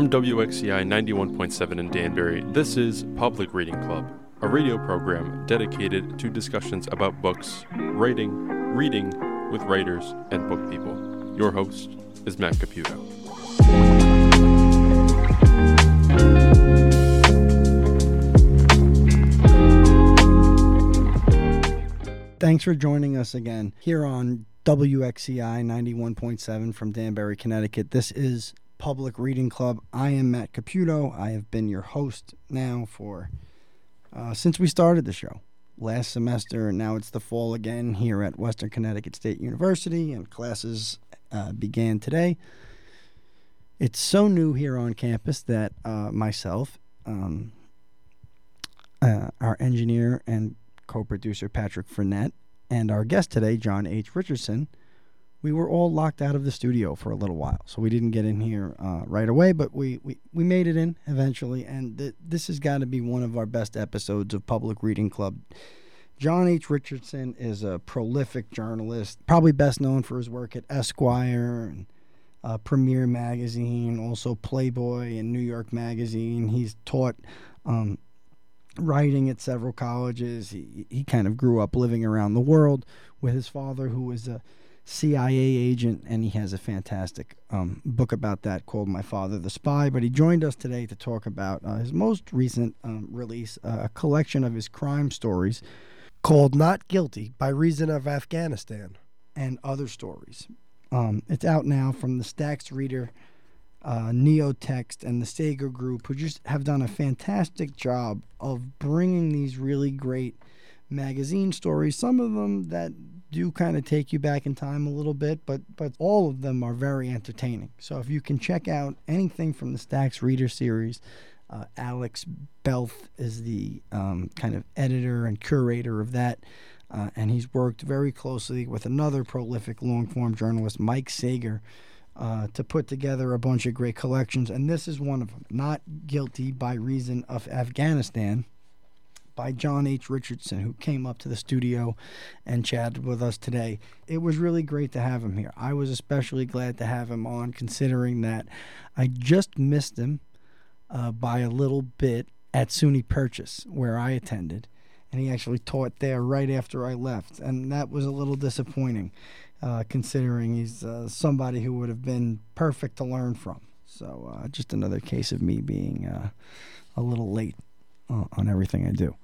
From WXCI 91.7 in Danbury, this is Public Reading Club, a radio program dedicated to discussions about books, writing, reading with writers and book people. Your host is Matt Caputo. Thanks for joining us again here on WXCI 91.7 from Danbury, Connecticut. This is Public Reading Club. I am Matt Caputo. I have been your host now for uh, since we started the show last semester. Now it's the fall again here at Western Connecticut State University, and classes uh, began today. It's so new here on campus that uh, myself, um, uh, our engineer and co-producer Patrick Frenette, and our guest today, John H. Richardson, we were all locked out of the studio for a little while, so we didn't get in here uh, right away. But we, we, we made it in eventually, and th- this has got to be one of our best episodes of Public Reading Club. John H. Richardson is a prolific journalist, probably best known for his work at Esquire and uh, Premiere Magazine, also Playboy and New York Magazine. He's taught um, writing at several colleges. He, he kind of grew up living around the world with his father, who was a CIA agent, and he has a fantastic um, book about that called My Father the Spy. But he joined us today to talk about uh, his most recent um, release, uh, a collection of his crime stories called Not Guilty by Reason of Afghanistan. and other stories. Um, it's out now from the Stacks Reader, uh, Neotext, and the Sager Group, who just have done a fantastic job of bringing these really great magazine stories. Some of them that do kind of take you back in time a little bit, but but all of them are very entertaining. So if you can check out anything from the Stacks Reader series, uh, Alex Belth is the um, kind of editor and curator of that. Uh, and he's worked very closely with another prolific long form journalist, Mike Sager, uh, to put together a bunch of great collections. And this is one of them Not Guilty by Reason of Afghanistan by John H. Richardson, who came up to the studio and chatted with us today. It was really great to have him here. I was especially glad to have him on, considering that I just missed him uh, by a little bit at SUNY Purchase, where I attended. And he actually taught there right after I left. And that was a little disappointing, uh, considering he's uh, somebody who would have been perfect to learn from. So, uh, just another case of me being uh, a little late uh, on everything I do.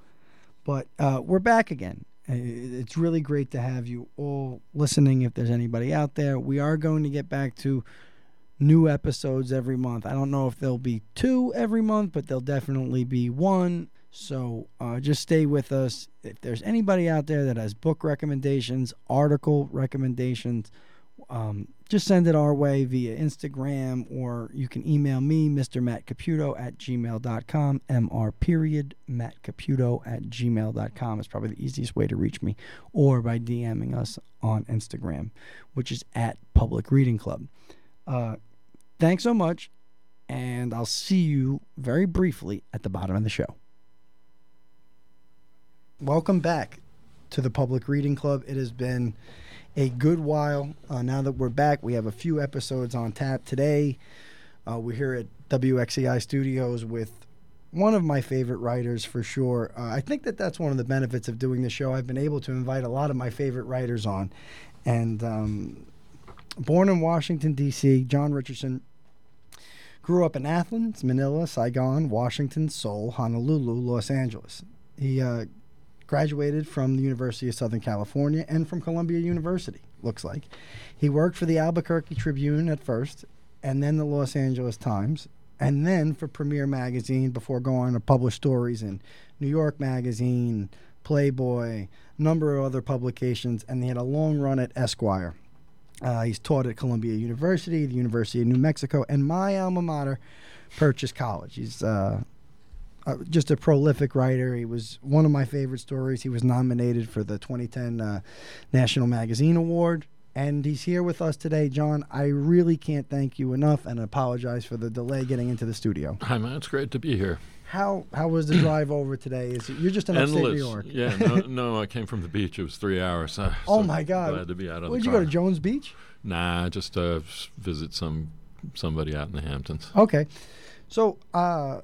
But uh, we're back again. It's really great to have you all listening. If there's anybody out there, we are going to get back to new episodes every month. I don't know if there'll be two every month, but there'll definitely be one. So uh, just stay with us. If there's anybody out there that has book recommendations, article recommendations, um, just send it our way via Instagram or you can email me, Mr. Matt Caputo at gmail.com, mr period Matt Caputo at gmail.com is probably the easiest way to reach me, or by DMing us on Instagram, which is at Public Reading Club. Uh, thanks so much, and I'll see you very briefly at the bottom of the show. Welcome back to the Public Reading Club. It has been a good while. Uh, now that we're back, we have a few episodes on tap today. Uh, we're here at WXCI Studios with one of my favorite writers for sure. Uh, I think that that's one of the benefits of doing the show. I've been able to invite a lot of my favorite writers on. And um, born in Washington, D.C., John Richardson grew up in Athens, Manila, Saigon, Washington, Seoul, Honolulu, Los Angeles. He uh, graduated from the University of Southern California and from Columbia University, looks like. He worked for the Albuquerque Tribune at first, and then the Los Angeles Times, and then for Premiere Magazine before going to publish stories in New York Magazine, Playboy, number of other publications, and he had a long run at Esquire. Uh, he's taught at Columbia University, the University of New Mexico, and my alma mater, Purchase College. He's uh, uh, just a prolific writer. He was one of my favorite stories. He was nominated for the 2010 uh, National Magazine Award, and he's here with us today. John, I really can't thank you enough, and apologize for the delay getting into the studio. Hi, man. It's great to be here. How how was the drive over today? Is it, you're just in upstate New York? Yeah. No, no, I came from the beach. It was three hours. Uh, Oh my God! Glad to be out of Where'd you car. go to Jones Beach? Nah, just uh, visit some somebody out in the Hamptons. Okay. So, uh,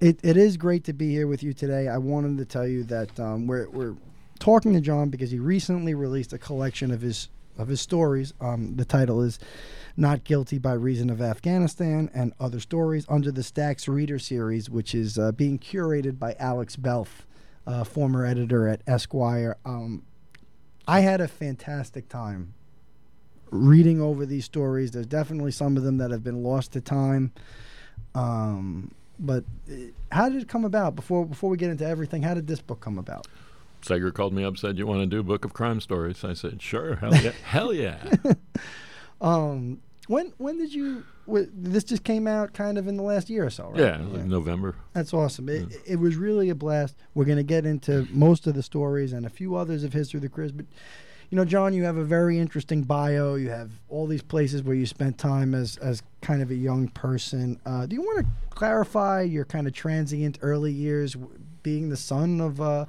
it, it is great to be here with you today. I wanted to tell you that um, we're, we're talking to John because he recently released a collection of his of his stories. Um, the title is "Not Guilty by Reason of Afghanistan" and other stories under the Stacks Reader series, which is uh, being curated by Alex Belth, uh, former editor at Esquire. Um, I had a fantastic time reading over these stories. There's definitely some of them that have been lost to time. Um, but uh, how did it come about? Before before we get into everything, how did this book come about? Sager called me up, said, "You want to do a book of crime stories?" I said, "Sure, hell yeah, hell yeah." Um, when when did you? This just came out kind of in the last year or so, right? Yeah, like November. That's awesome. It, it was really a blast. We're going to get into most of the stories and a few others of History of the Chris. But, you know, John, you have a very interesting bio. You have all these places where you spent time as, as kind of a young person. Uh, do you want to clarify your kind of transient early years being the son of uh,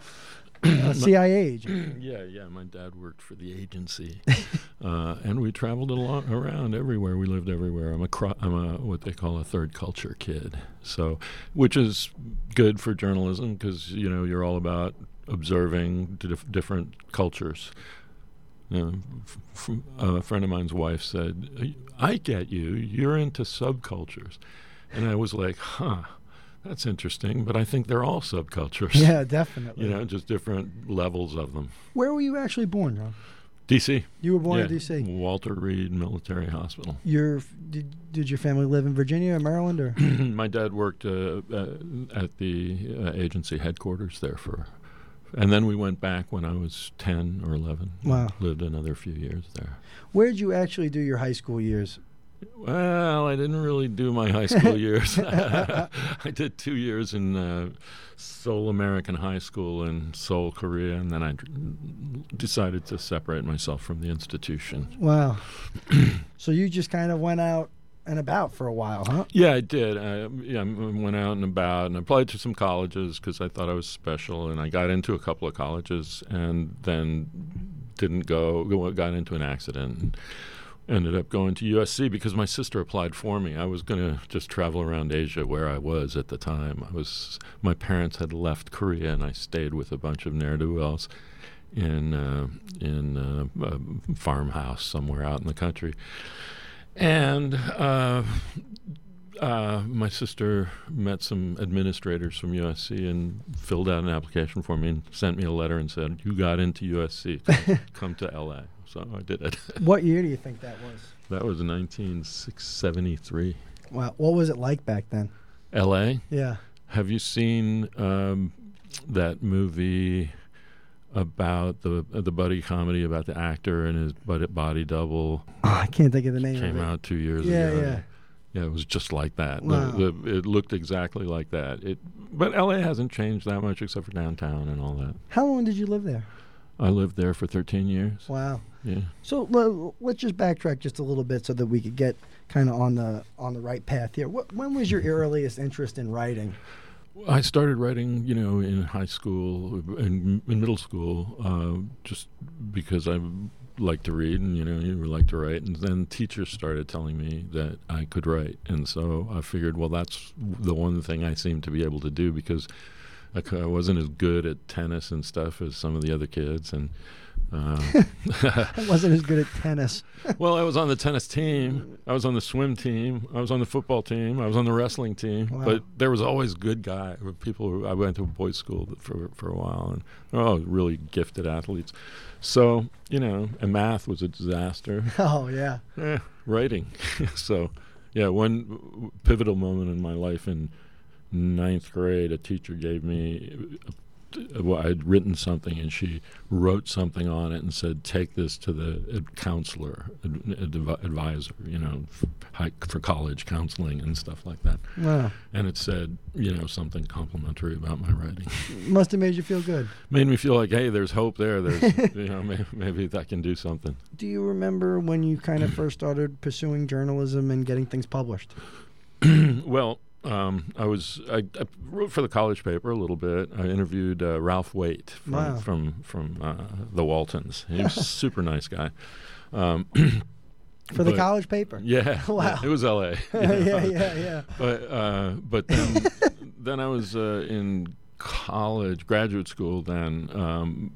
a CIA agent? yeah, yeah. My dad worked for the agency, uh, and we traveled along, around everywhere. We lived everywhere. I'm a cro- I'm a what they call a third culture kid. So, which is good for journalism because you know you're all about observing dif- different cultures. Uh, f- f- a friend of mine's wife said, "I get you. You're into subcultures," and I was like, "Huh." That's interesting, but I think they're all subcultures. Yeah, definitely. You know, just different levels of them. Where were you actually born, John? D.C. You were born yeah. in D.C. Walter Reed Military Hospital. Your did, did your family live in Virginia or Maryland or? My dad worked uh, uh, at the uh, agency headquarters there for, and then we went back when I was ten or eleven. Wow. Lived another few years there. Where did you actually do your high school years? Well, I didn't really do my high school years. I did two years in uh, Seoul American High School in Seoul, Korea, and then I d- decided to separate myself from the institution. Wow. so you just kind of went out and about for a while, huh? Yeah, I did. I, yeah, went out and about and applied to some colleges because I thought I was special, and I got into a couple of colleges, and then didn't go. go- Got into an accident. And, Ended up going to USC because my sister applied for me. I was going to just travel around Asia where I was at the time. I was my parents had left Korea and I stayed with a bunch of ne'er do wells in uh, in uh, a farmhouse somewhere out in the country. And uh, uh, my sister met some administrators from USC and filled out an application for me and sent me a letter and said, "You got into USC. Come, come to LA." So I did it. What year do you think that was? that was 1973. Wow. What was it like back then? LA. Yeah. Have you seen um, that movie about the uh, the buddy comedy about the actor and his body, body double? Oh, I can't think of the name Came of it. out two years Yeah, ago. yeah. Yeah, it was just like that. Wow. The, the, it looked exactly like that. It, but LA hasn't changed that much except for downtown and all that. How long did you live there? I lived there for 13 years. Wow. Yeah. So le- let's just backtrack just a little bit so that we could get kind of on the on the right path here. What, when was your earliest interest in writing? I started writing, you know, in high school, in, in middle school, uh, just because I like to read and, you know, you like to write. And then teachers started telling me that I could write. And so I figured, well, that's the one thing I seem to be able to do because I, I wasn't as good at tennis and stuff as some of the other kids. And uh, I wasn't as good at tennis. well, I was on the tennis team. I was on the swim team. I was on the football team. I was on the wrestling team. Wow. But there was always good guy people. Who, I went to a boys' school for for a while, and oh, really gifted athletes. So you know, and math was a disaster. Oh yeah. eh, writing. so yeah, one pivotal moment in my life in ninth grade, a teacher gave me. Well, I had written something, and she wrote something on it and said, "Take this to the counselor, ad- ad- advisor, you know, for, for college counseling and stuff like that." Wow. And it said, you know, something complimentary about my writing. Must have made you feel good. Made me feel like, hey, there's hope there. There's, you know, maybe, maybe I can do something. Do you remember when you kind of first started pursuing journalism and getting things published? well, um, I was I, I wrote for the college paper a little bit. I interviewed uh, Ralph Waite from Wow. from, from uh, the Waltons. He was a super nice guy. Um, for the college paper. Yeah, Wow. it was L.A. yeah, yeah, yeah. But uh, but then then I was uh, in college, graduate school. Then um,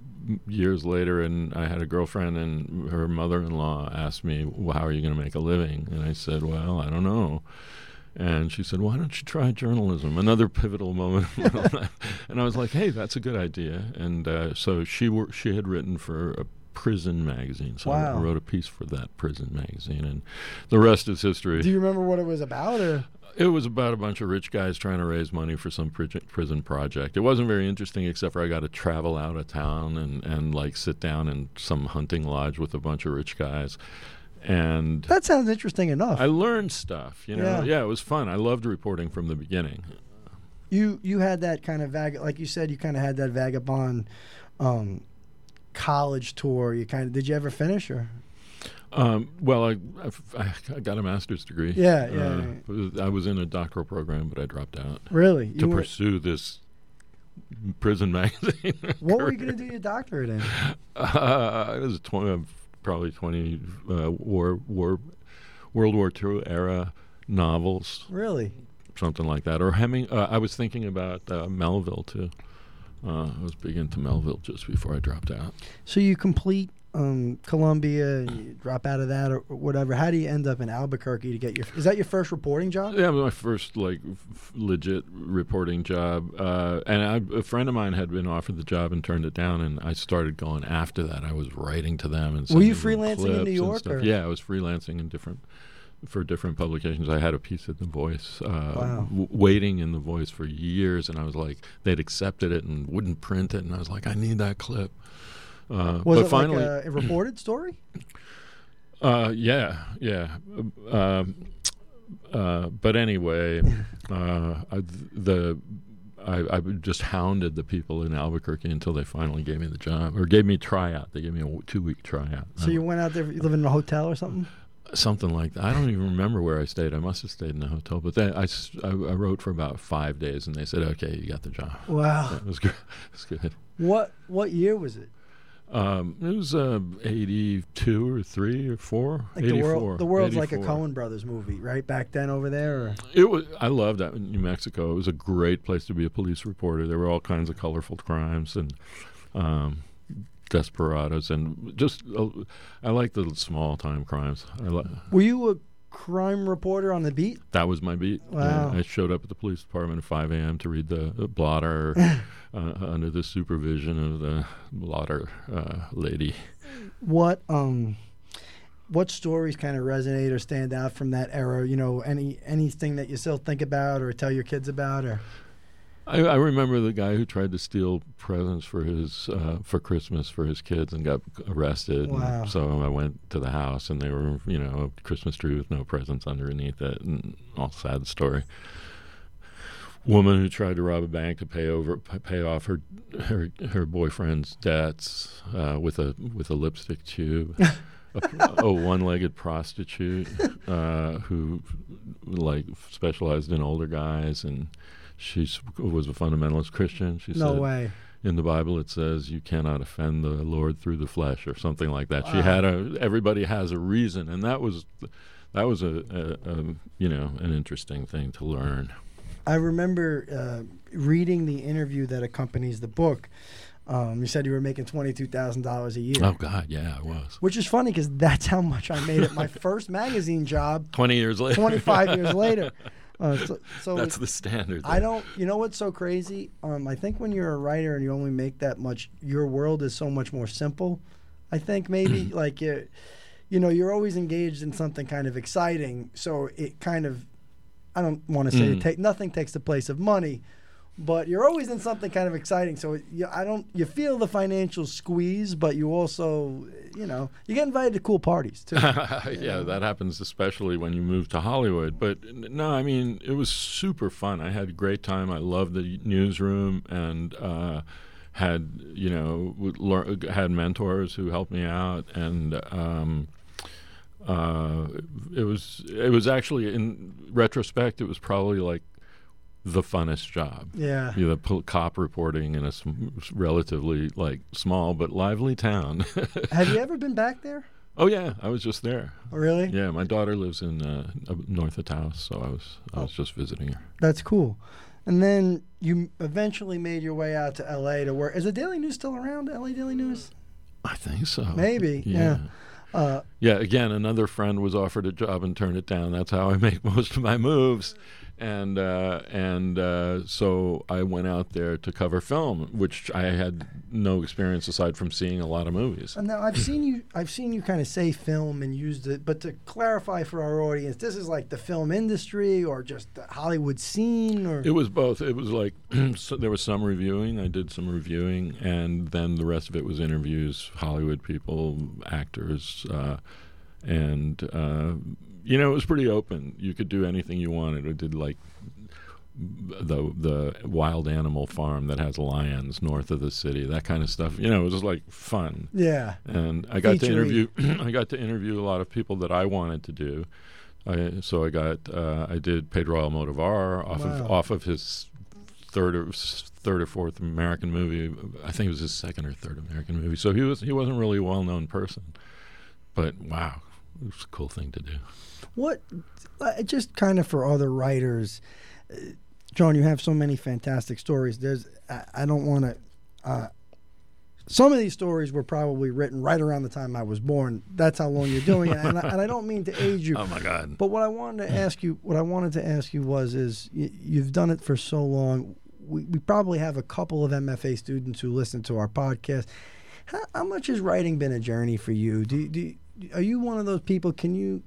years later, and I had a girlfriend, and her mother-in-law asked me, well, "How are you going to make a living?" And I said, "Well, I don't know." And she said, "Why don't you try journalism?" Another pivotal moment. in my life. And I was like, "Hey, that's a good idea." And uh, so she wor- she had written for a prison magazine, so I wrote a piece for that prison magazine, and the rest is history. Do you remember what it was about? Or It was about a bunch of rich guys trying to raise money for some prison project. It wasn't very interesting, except for I got to travel out of town and, and like sit down in some hunting lodge with a bunch of rich guys. And that sounds interesting enough. I learned stuff, you know. Yeah. Yeah. it was fun. I loved reporting from the beginning. you you had that kind of vag like you said you kind of had that vagabond um, college tour. You kind of did you ever finish or Um, well, I, I, I got a master's degree. Yeah, yeah, Uh, yeah. I was in a doctoral program, but I dropped out really to were, pursue this prison magazine. what were you going to do your doctorate in? Uh, it was 20, probably 20 uh, war, war, World War II era novels, Really? something like that. Or Heming. Uh, I was thinking about uh, Melville too. Uh, I was big into Melville just before I dropped out. So you complete um, Columbia, and you drop out of that or whatever. How do you end up in Albuquerque to get your? Is that your first reporting job? Yeah, my first like f- legit reporting job, uh, and I, a friend of mine had been offered the job and turned it down, and I started going after that. I was writing to them and Were you freelancing in New York, or- Yeah, I was freelancing in different for different publications. I had a piece in the Voice, uh, Wow. w- waiting in the Voice for years, and I was like, they'd accepted it and wouldn't print it, and I was like, I need that clip. Uh, Was but it finally, like a, a reported story? uh, yeah, yeah. Um, uh, but anyway, uh, I, the I, I just hounded the people in Albuquerque until they finally gave me the job or gave me a tryout. They gave me a two week tryout. So you went out there, you live in a hotel or something? something like that. I don't even remember where I stayed. I must have stayed in a hotel. But then I wrote for about five days, and they said, "Okay, you got the job." Wow. It was good. It was good. What what year was it? Um, it was uh, eighty-two or three or four. Like the 84, world, the world's like a 84. Coen Brothers movie, right? Back then over there. Or? It was. I loved that in New Mexico. It was a great place to be a police reporter. There were all kinds of colorful crimes and um, desperados, and just uh, I like the small time crimes. I li- Were you a crime reporter on the beat? that was my beat. Wow. I showed up at the police department at 5 a.m. to read the, the blotter uh, under the supervision of the blotter uh, lady. What um, what stories kind of resonate or stand out from that era? You know, any anything that you still think about or tell your kids about, or I, I remember the guy who tried to steal presents for his uh, for Christmas for his kids and got arrested. And Wow. so I went to the house and they were, you know, a Christmas tree with no presents underneath it, and all sad story. Woman who tried to rob a bank to pay over pay off her her her boyfriend's debts uh, with a with a lipstick tube. a, a one-legged prostitute uh, who like specialized in older guys and she was a fundamentalist Christian. She no said way. in the Bible it says you cannot offend the Lord through the flesh or something like that. She had a everybody has a reason, and that was that was a, a, a you know an interesting thing to learn. I remember uh, reading the interview that accompanies the book. Um, you said you were making twenty two thousand dollars a year, Oh God, yeah, I was. which is funny because that's how much I made at my first magazine job Twenty years later. twenty five years later. Uh, so so That's the standard. I don't. You know what's so crazy? Um, I think when you're a writer and you only make that much, your world is so much more simple. I think maybe like you, you know, you're always engaged in something kind of exciting. So it kind of, I don't want to say it Mm. take nothing takes the place of money, but you're always in something kind of exciting. So you, I don't. You feel the financial squeeze, but you also, you know, you get invited to cool parties too. yeah, that happens especially when you move to Hollywood. But no, I mean it was super fun. I had a great time. I loved the newsroom and uh, had you know had mentors who helped me out and. Um, uh, it was it was actually in retrospect it was probably like the funnest job yeah. you know, pol- cop reporting in a sm- relatively like small but lively town Have you ever been back there? Oh yeah, I was just there. Oh, really? Yeah, my daughter lives in uh, north of Taos, so I was I was Oh. just visiting her. That's cool. And then you eventually made your way out to L.A. to work. Is the Daily News still around? L.A. Daily News? I think so. Maybe. Yeah. Uh, Yeah, again, another friend was offered a job and turned it down. That's how I make most of my moves. And uh, and uh, so I went out there to cover film, which I had no experience aside from seeing a lot of movies. And now I've seen you. I've seen you kind of say film and used it, but to clarify for our audience, this is like the film industry or just the Hollywood scene, or It was both. It was like so there was some reviewing. I did some reviewing, and then the rest of it was interviews, Hollywood people, actors, uh, and uh, you know it was pretty open. You could do anything you wanted. I did like the the wild animal farm that has lions north of the city, that kind of stuff. You know, it was just like fun. yeah, and I got to interview. I got to interview a lot of people that I wanted to do. I, so I got uh, I did Pedro Almodovar off of off of his third or third or fourth American movie. I think it was his second or third American movie. So he was he wasn't really a well known person, but wow, it was a cool thing to do. What? Uh, just kind of for other writers, uh, John, you have so many fantastic stories. There's, I, I don't want to. Uh, some of these stories were probably written right around the time I was born. That's how long you're doing it, and I, and I don't mean to age you. Oh my God! But what I wanted to ask you, what I wanted to ask you was, is y- you've done it for so long. We, we probably have a couple of MFA students who listen to our podcast. How, how much has writing been a journey for you? Do, do are you one of those people? Can you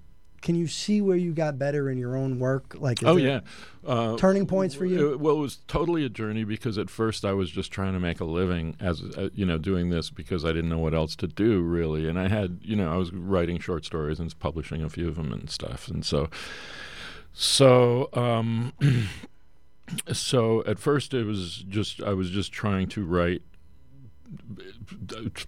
can you see where you got better in your own work? Like, Oh yeah, uh, turning points for you? It- well, it was totally a journey because at first I was just trying to make a living as uh, you know doing this because I didn't know what else to do really, and I had you know I was writing short stories and publishing a few of them and stuff, and so so um, so at first it was just I was just trying to write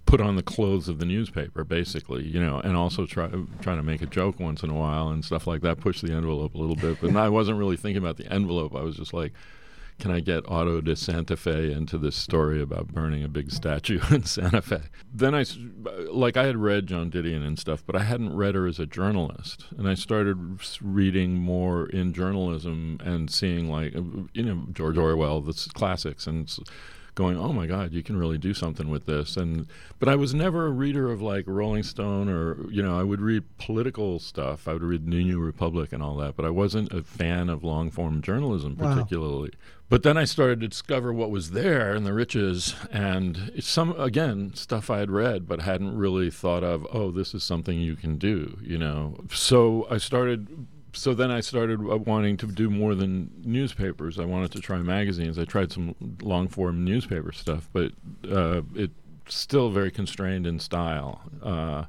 put on the clothes of the newspaper basically you know and also try trying to make a joke once in a while and stuff like that push the envelope a little bit but I wasn't really thinking about the envelope I was just like can I get Otto de Santa Fe into this story about burning a big statue in Santa Fe? Then I, like, I had read Joan Didion and stuff, but I hadn't read her as a journalist. And I started reading more in journalism and seeing, like, you know, George Orwell, the classics, and going, oh my God, you can really do something with this. And but I was never a reader of like Rolling Stone or you know, I would read political stuff. I would read New New Republic and all that, but I wasn't a fan of long form journalism Wow. particularly. But then I started to discover what was there and the riches, and some again stuff I had read but hadn't really thought of. Oh, this is something you can do, you know. So I started. So then I started uh, wanting to do more than newspapers. I wanted to try magazines. I tried some long form newspaper stuff, but uh, it's still very constrained in style. Uh,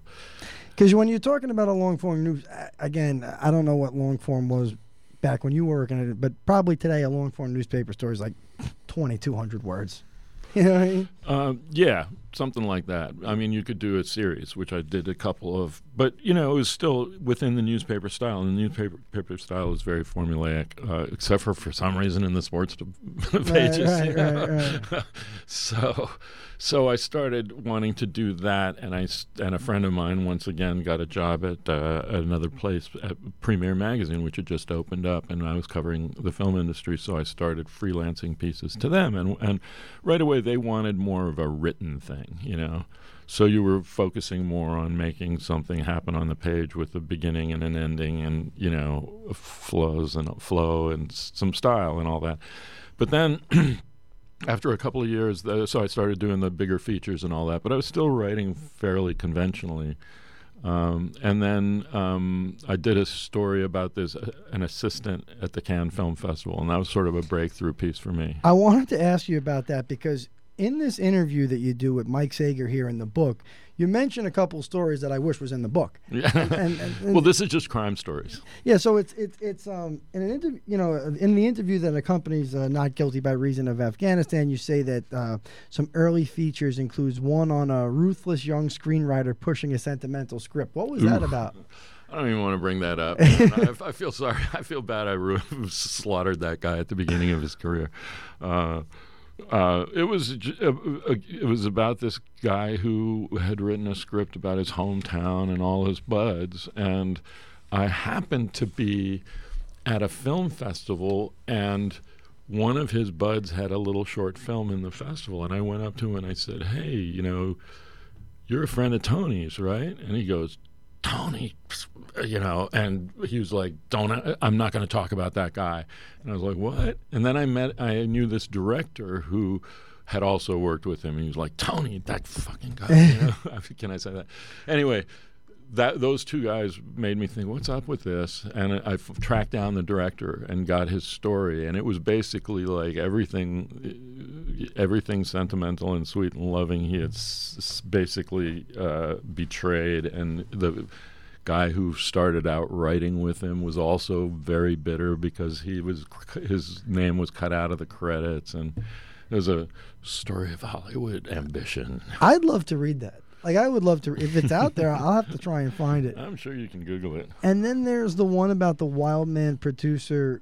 Because when you're talking about a long form news, again, I don't know what long form was back when you were working at it, but probably today a long form newspaper story is like 2,200 words. You know what I mean? Uh, yeah, something like that. I mean, you could do a series, which I did a couple of, but you know, it was still within the newspaper style, and the newspaper paper style is very formulaic, uh, except for for some reason in the sports pages. right, you know? right, so, so I started wanting to do that, and I and a friend of mine once again got a job at, uh, at another place at Premiere Magazine, which had just opened up, and I was covering the film industry, so I started freelancing pieces to them, and and right away they wanted more of a written thing, you know. So you were focusing more on making something happen on the page with a beginning and an ending, and you know, flows and flow and some style and all that. But then after a couple of years, the, so I started doing the bigger features and all that. But I was still writing fairly conventionally. Um, and then um, I did a story about this, uh, an assistant at the Cannes Film Festival, and that was sort of a breakthrough piece for me. I wanted to ask you about that because in this interview that you do with Mike Sager here in the book, you mention a couple stories that I wish was in the book. Yeah. And, and, and- well, this is just crime stories. yeah, so it's it's it's um in an interview, you know, in the interview that accompanies uh, "Not Guilty by Reason of Afghanistan," you say that uh, some early features includes one on a ruthless young screenwriter pushing a sentimental script. What was that about? I don't even want to bring that up. I, I feel sorry. I feel bad. I slaughtered that guy at the beginning of his career. Uh, uh, it was uh, uh, it was about this guy who had written a script about his hometown and all his buds, and I happened to be at a film festival and one of his buds had a little short film in the festival and I went up to him and I said, "Hey, you know, you're a friend of Tony's, right?" And he goes, "Tony, you know," and he was like, "Don't I'm not going to talk about that guy." And I was like, "What?" And then I met I knew this director who had also worked with him. He was like, "Tony, that fucking guy." You know? Can I say that? Anyway, that those two guys made me think, what's up with this? And I tracked down the director and got his story, and it was basically like everything, everything sentimental and sweet and loving. He had s- basically uh, betrayed, and the guy who started out writing with him was also very bitter because he was his name was cut out of the credits, and it was a story of Hollywood ambition. I'd love to read that. Like I would love to. If it's out there, I'll have to try and find it. I'm sure you can Google it. And then there's the one about the wild man producer.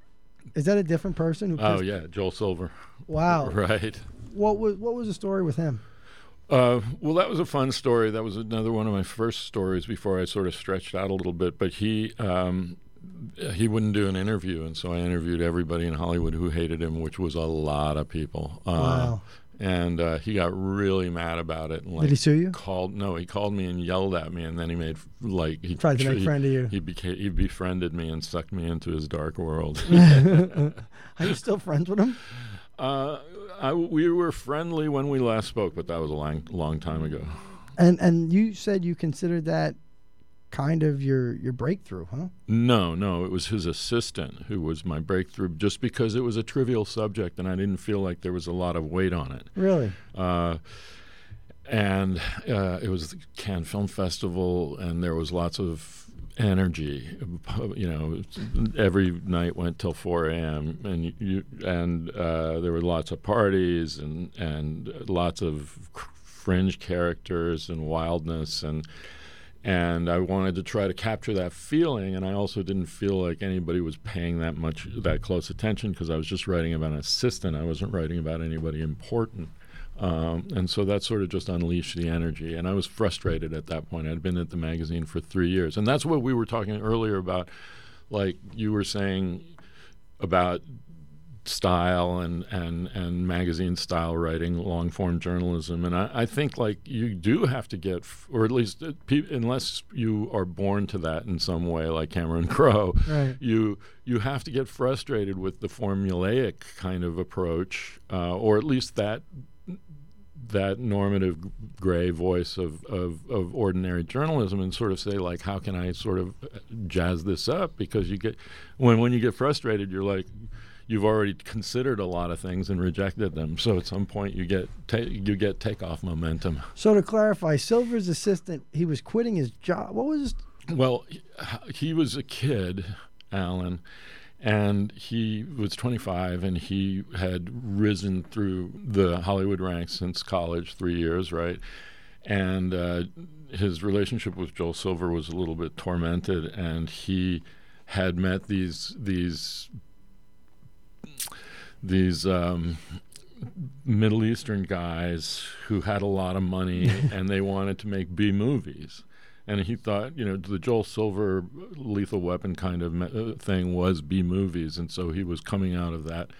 Is that a different person? Who Oh yeah, Joel Silver. Wow. Right. What was what was the story with him? Uh, well, that was a fun story. That was another one of my first stories before I sort of stretched out a little bit. But he um, he wouldn't do an interview, and so I interviewed everybody in Hollywood who hated him, which was a lot of people. Uh, Wow. And uh, he got really mad about it. And, like, Did he sue you? Called no, he called me and yelled at me, and then he made like he Tried to make he- friend of you. He became he befriended me and sucked me into his dark world. Are you still friends with him? Uh, I, we were friendly when we last spoke, but that was a long, long time ago. And and you said you considered that kind of your your breakthrough, huh? No, no, it was his assistant who was my breakthrough, just because it was a trivial subject and I didn't feel like there was a lot of weight on it. Really? Uh, and uh, it was the Cannes Film Festival, and there was lots of energy. You know, every night went till 4 a.m. and you, and uh, there were lots of parties and and lots of fringe characters and wildness and and I wanted to try to capture that feeling and I also didn't feel like anybody was paying that much that close attention because I was just writing about an assistant. I wasn't writing about anybody important. Um, and so that sort of just unleashed the energy and I was frustrated at that point. I'd been at the magazine for three years and that's what we were talking earlier about like you were saying about style and, and, and magazine style writing, long form journalism. And I, I think like you do have to get, or at least uh, unless you are born to that in some way, like Cameron Crowe, Right. you you have to get frustrated with the formulaic kind of approach, uh, or at least that that normative gray voice of, of, of ordinary journalism and sort of say like how can I sort of uh, jazz this up because you get when when you get frustrated you're like you've already considered a lot of things and rejected them so at some point you get ta- you get takeoff momentum So to clarify, Silver's assistant, he was quitting his job. What was his Well, he, he was a kid, Alan, and he was 25, and he had risen through the Hollywood ranks since college, three years, right? And uh, his relationship with Joel Silver was a little bit tormented, and he had met these these these um, Middle Eastern guys who had a lot of money and they wanted to make B movies. And he thought, you know, the Joel Silver lethal weapon kind of uh, thing was B movies. And so he was coming out of that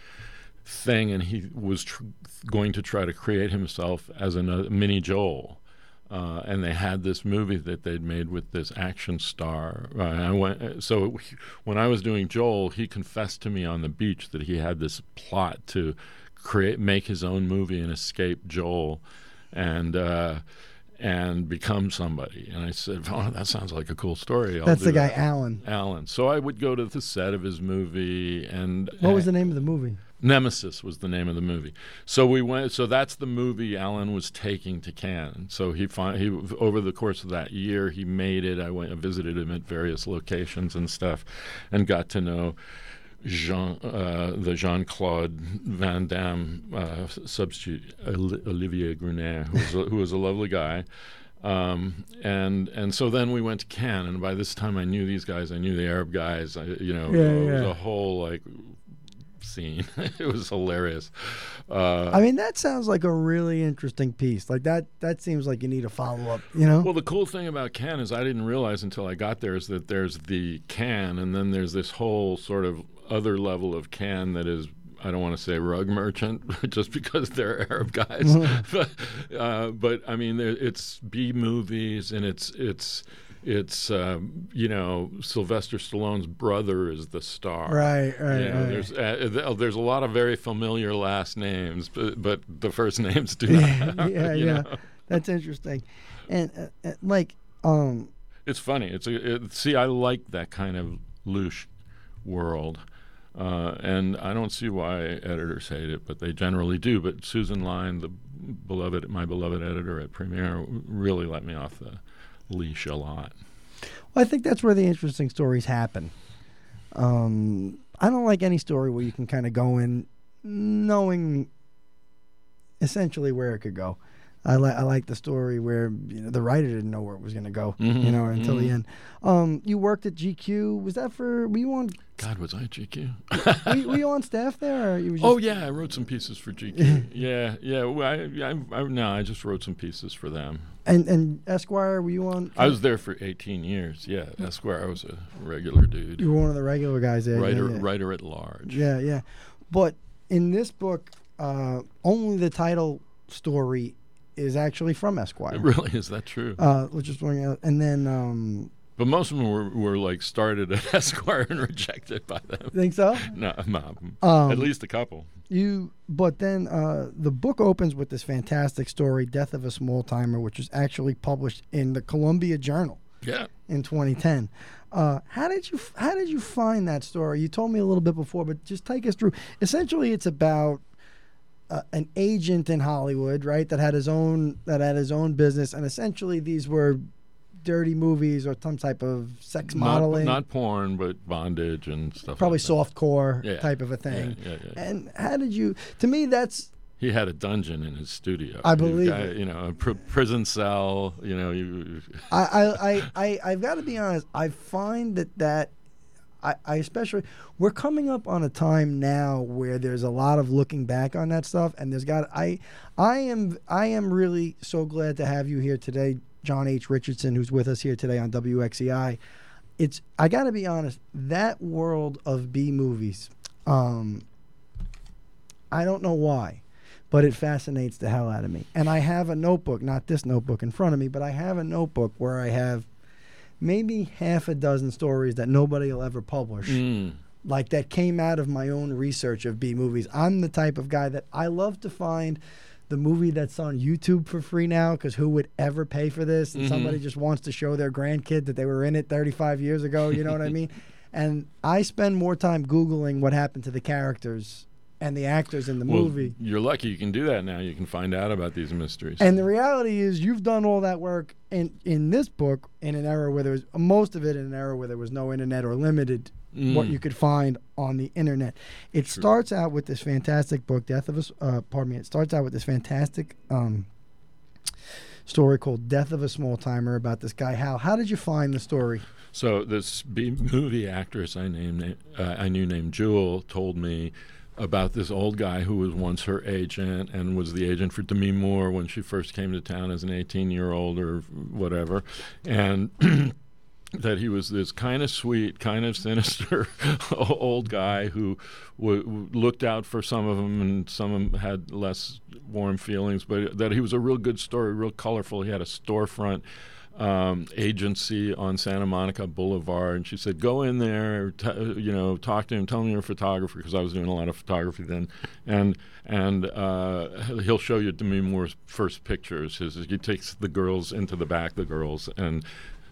thing and he was tr- going to try to create himself as a mini Joel. Uh, and they had this movie that they'd made with this action star. Uh, I went, uh, so he- when I was doing Joel, he confessed to me on the beach that he had this plot to create, make his own movie and escape Joel, and uh, and become somebody. And I said, "Oh, that sounds like a cool story." I'll That's the guy that." Alan. Alan. So I would go to the set of his movie, and What was the name of the movie? Nemesis was the name of the movie. So we went. So that's the movie Alan was taking to Cannes. So he fin- he over the course of that year he made it. I went and visited him at various locations and stuff, and got to know Jean uh, the Jean Claude Van Damme uh, substitute Olivier Gruner, who was a, who was a lovely guy. Um, and and so then we went to Cannes, and by this time I knew these guys. I knew the Arab guys. I, you know, Yeah, it was a whole like scene. it was hilarious. Uh, I mean, that sounds like a really interesting piece. Like that. That seems like you need a follow up. You know. Well, the cool thing about Cannes is I didn't realize until I got there is that there's the Cannes, and then there's this whole sort of other level of Cannes that is. I don't want to say rug merchant just because they're Arab guys, but, uh, but I mean it's B movies and it's it's it's um, you know Sylvester Stallone's brother is the star, Right, right, You know, right. There's uh, there's a lot of very familiar last names, but, but the first names do yeah, not. yeah, yeah. know. That's interesting, and uh, uh, like, um, It's funny. It's a, it, see, I like that kind of louche world, uh, and I don't see why editors hate it, but they generally do. But Susan Lyne, the beloved, my beloved editor at Premiere, really let me off the leash a lot. Well, I think that's where the interesting stories happen. Um, I don't like any story where you can kind of go in knowing essentially where it could go. I like I like the story where you know the writer didn't know where it was going to go, you Mhm, know, until the mhm. end. Um, you worked at GQ. Was that for? Were you on? God, was I at GQ? were, you, were you on staff there? Or you was just, oh yeah, I wrote some pieces for GQ. yeah, yeah. well, I, I, I, no, I just wrote some pieces for them. And and Esquire, were you on? I was there for 18 years. Yeah, Esquire, I was a regular dude, You were one of the regular guys there. yeah, writer, yeah. writer at large. Yeah, yeah. But in this book, uh, only the title story is actually from Esquire. Really, is that true? Uh, which is pointing out, and then um, But most of them were, were like started at Esquire and rejected by them. think so. No, um, Um, at least a couple. You, but then uh, the book opens with this fantastic story, "Death of a Small Timer," which was actually published in the Columbia Journal Yeah. in 2010. Uh, how did you how did you find that story? You told me a little bit before, but just take us through. Essentially, it's about uh, an agent in Hollywood, right? That had his own that had his own business, and essentially these were dirty movies or some type of sex modeling, Not, not porn, but bondage and stuff. probably like soft core Yeah. type of a thing. Yeah, yeah. And how did you? To me, that's He had a dungeon in his studio. I believe got, it. You know, a pr- prison cell. You know, you. I, I, I, I, I've got to be honest. I find that that I, I especially we're coming up on a time now where there's a lot of looking back on that stuff, and there's got I, I am I am really so glad to have you here today, John H. Richardson, who's with us here today on WXCI. It's I got to be honest. That world of B movies, um, I don't know why but it fascinates the hell out of me. And I have a notebook, not this notebook in front of me, but I have a notebook where I have maybe half a dozen stories that nobody will ever publish. Mm. Like that came out of my own research of B movies. I'm the type of guy that I love to find the movie that's on YouTube for free now because who would ever pay for this? And Mhm. somebody just wants to show their grandkid that they were in it 35 years ago. You know what I mean? And I spend more time Googling what happened to the characters and the actors in the Well, movie. You're lucky you can do that now. You can find out about these mysteries. And the reality is, you've done all that work in in this book in an era where there was most of it in an era where there was no internet or limited what Mm. you could find on the internet. It True. starts out with this fantastic book, Death of a. Uh, pardon me. It starts out with this fantastic um, story called Death of a Small Timer about this guy Hal. How did you find the story? So this B movie actress I named uh, I knew named Jewel told me about this old guy who was once her agent and was the agent for Demi Moore when she first came to town as an 18 year old or whatever, and. that he was this kind of sweet, kind of sinister old guy who w- looked out for some of them, and some of them had less warm feelings. But that he was a real good story, real colorful. He had a storefront um, agency on Santa Monica Boulevard, and she said, "Go in there, t- you know, talk to him, tell him you're a photographer because I was doing a lot of photography then, and and uh, he'll show you Demi Moore's first pictures. His, he takes the girls into the back, the girls, and."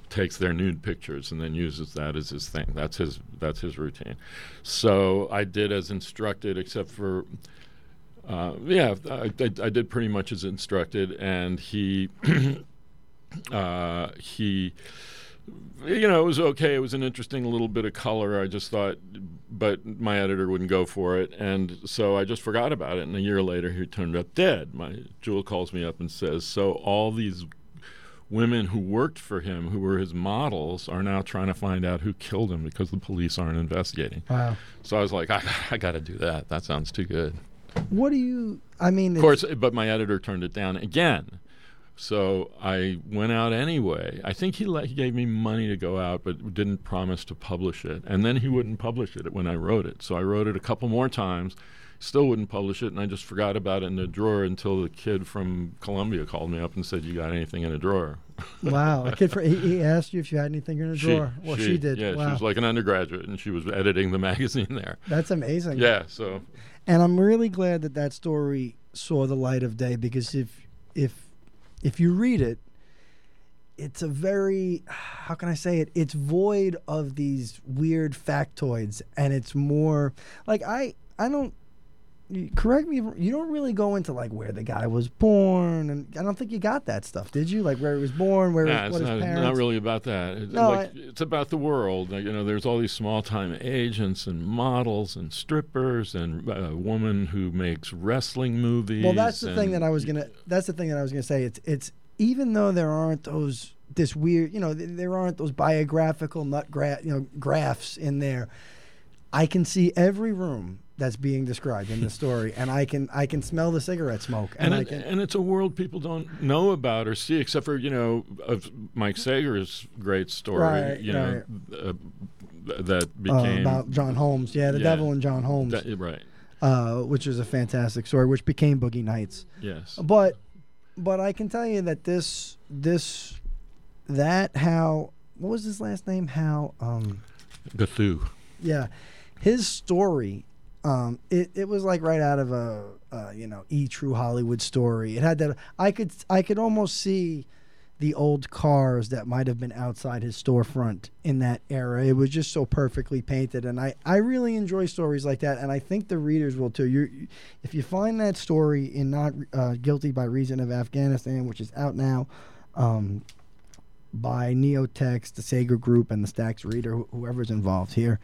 takes their nude pictures and then uses that as his thing. That's his that's his routine. So I did as instructed, except for uh, yeah, I, I, I did pretty much as instructed, and he uh, he you know it was okay. It was an interesting little bit of color. I just thought, but my editor wouldn't go for it, and so I just forgot about it. And a year later, he turned up dead. My Jewel calls me up and says, "So all these." women who worked for him, who were his models, are now trying to find out who killed him because the police aren't investigating. Wow. So I was like, I, I got to do that. That sounds too good. What do you? I mean, Of course, but my editor turned it down again. So I went out anyway. I think he, let, he gave me money to go out, but didn't promise to publish it. And then he wouldn't publish it when I wrote it. So I wrote it a couple more times, still wouldn't publish it, and I just forgot about it in the drawer until the kid from Columbia called me up and said, "You got anything in a drawer?" wow. A kid for he, he asked you if you had anything in a drawer. well, she, did. Yeah, wow. she was like an undergraduate, and she was editing the magazine there. That's amazing. Yeah, so And I'm really glad that that story saw the light of day because if if if you read it, it's a very how can I say it? It's void of these weird factoids, and it's more like I I don't. Correct me. You don't really go into like where the guy was born, and I don't think you got that stuff, did you? Like where he was born, where Nah, his, it's what his not, parents. not really about that. It's, No, like, I- it's about the world. You know, there's all these small-time agents and models and strippers and uh, a woman who makes wrestling movies. Well, that's the thing that I was gonna. That's the thing that I was gonna say. It's it's even though there aren't those this weird, you know, th- there aren't those biographical nut gra- you know, graphs in there. I can see every room that's being described in the story, and I can I can smell the cigarette smoke, and, And, I it, can. and it's a world people don't know about or see, except for you know of Mike Sager's great story. Right, you know uh, th- that uh, became about John Holmes, yeah, the Yeah. devil and John Holmes, that- right. uh, which is a fantastic story, which became Boogie Nights. Yes. But but I can tell you that this this that how what was his last name? How um Gathu. yeah, his story um it, it was like right out of a uh, you know e true Hollywood story. It had that I could I could almost see the old cars that might have been outside his storefront in that era. It was just so perfectly painted, and I, I really enjoy stories like that, and I think the readers will too. You, if you find that story in not uh, guilty by reason of Afghanistan, which is out now, um, by NeoText, the Sager Group, and the Stacks Reader, wh- whoever's involved here,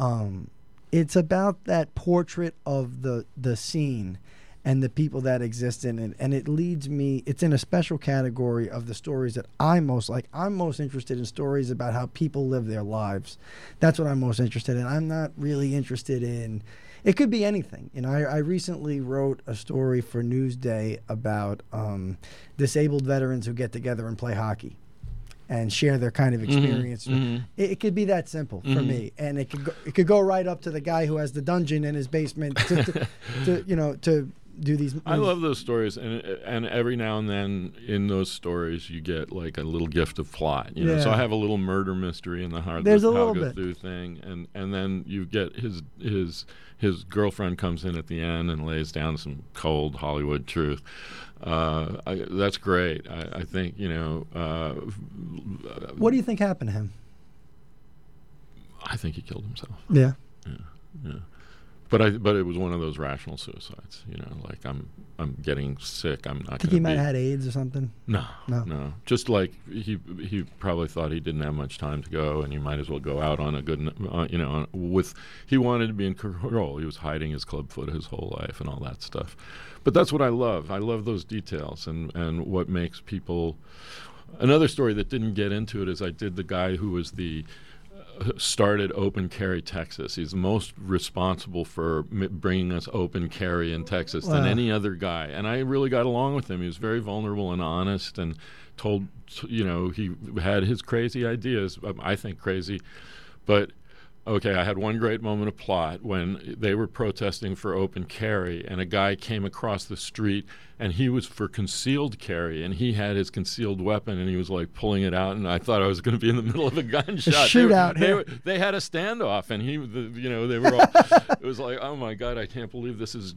um, it's about that portrait of the the scene and the people that exist in it. And it leads me, it's in a special category of the stories that I most like. I'm most interested in stories about how people live their lives. That's what I'm most interested in. I'm not really interested in, it could be anything. You know, I, I recently wrote a story for Newsday about um, disabled veterans who get together and play hockey. And share their kind of experience. mhm. It, it could be that simple for Mhm. me, and it could go, it could go right up to the guy who has the dungeon in his basement to, to, to you know to do these. I love those stories, and and every now and then in those stories you get like a little gift of plot. You know, so I have a little murder mystery in the heart. There's the a little bit. Through thing, and and then you get his his his girlfriend comes in at the end and lays down some cold Hollywood truth. Uh, I, that's great. I, I think you know. Uh, What do you think happened to him? I think he killed himself. Yeah. Yeah. Yeah. But I but it was one of those rational suicides. You know, like I'm I'm getting sick. I'm not. Think he might be- have had AIDS or something. No, No. no, Just like he he probably thought he didn't have much time to go, and he might as well go out on a good, uh, you know, on- with he wanted to be in control. He was hiding his club foot his whole life and all that stuff. But that's what I love. I love those details and and what makes people. Another story that didn't get into it is I did the guy who was the started Open Carry Texas. He's most responsible for bringing us open carry in Texas than any other guy. And I really got along with him. He was very vulnerable and honest and told, you know, he had his crazy ideas. um, I think crazy. But okay, I had one great moment of plot when they were protesting for open carry, and a guy came across the street, and he was for concealed carry, and he had his concealed weapon, and he was like pulling it out, and I thought I was going to be in the middle of a gunshot. They were- shootout They, were, they had a standoff, and he, the, you know, they were all. it was like, oh my god, I can't believe this is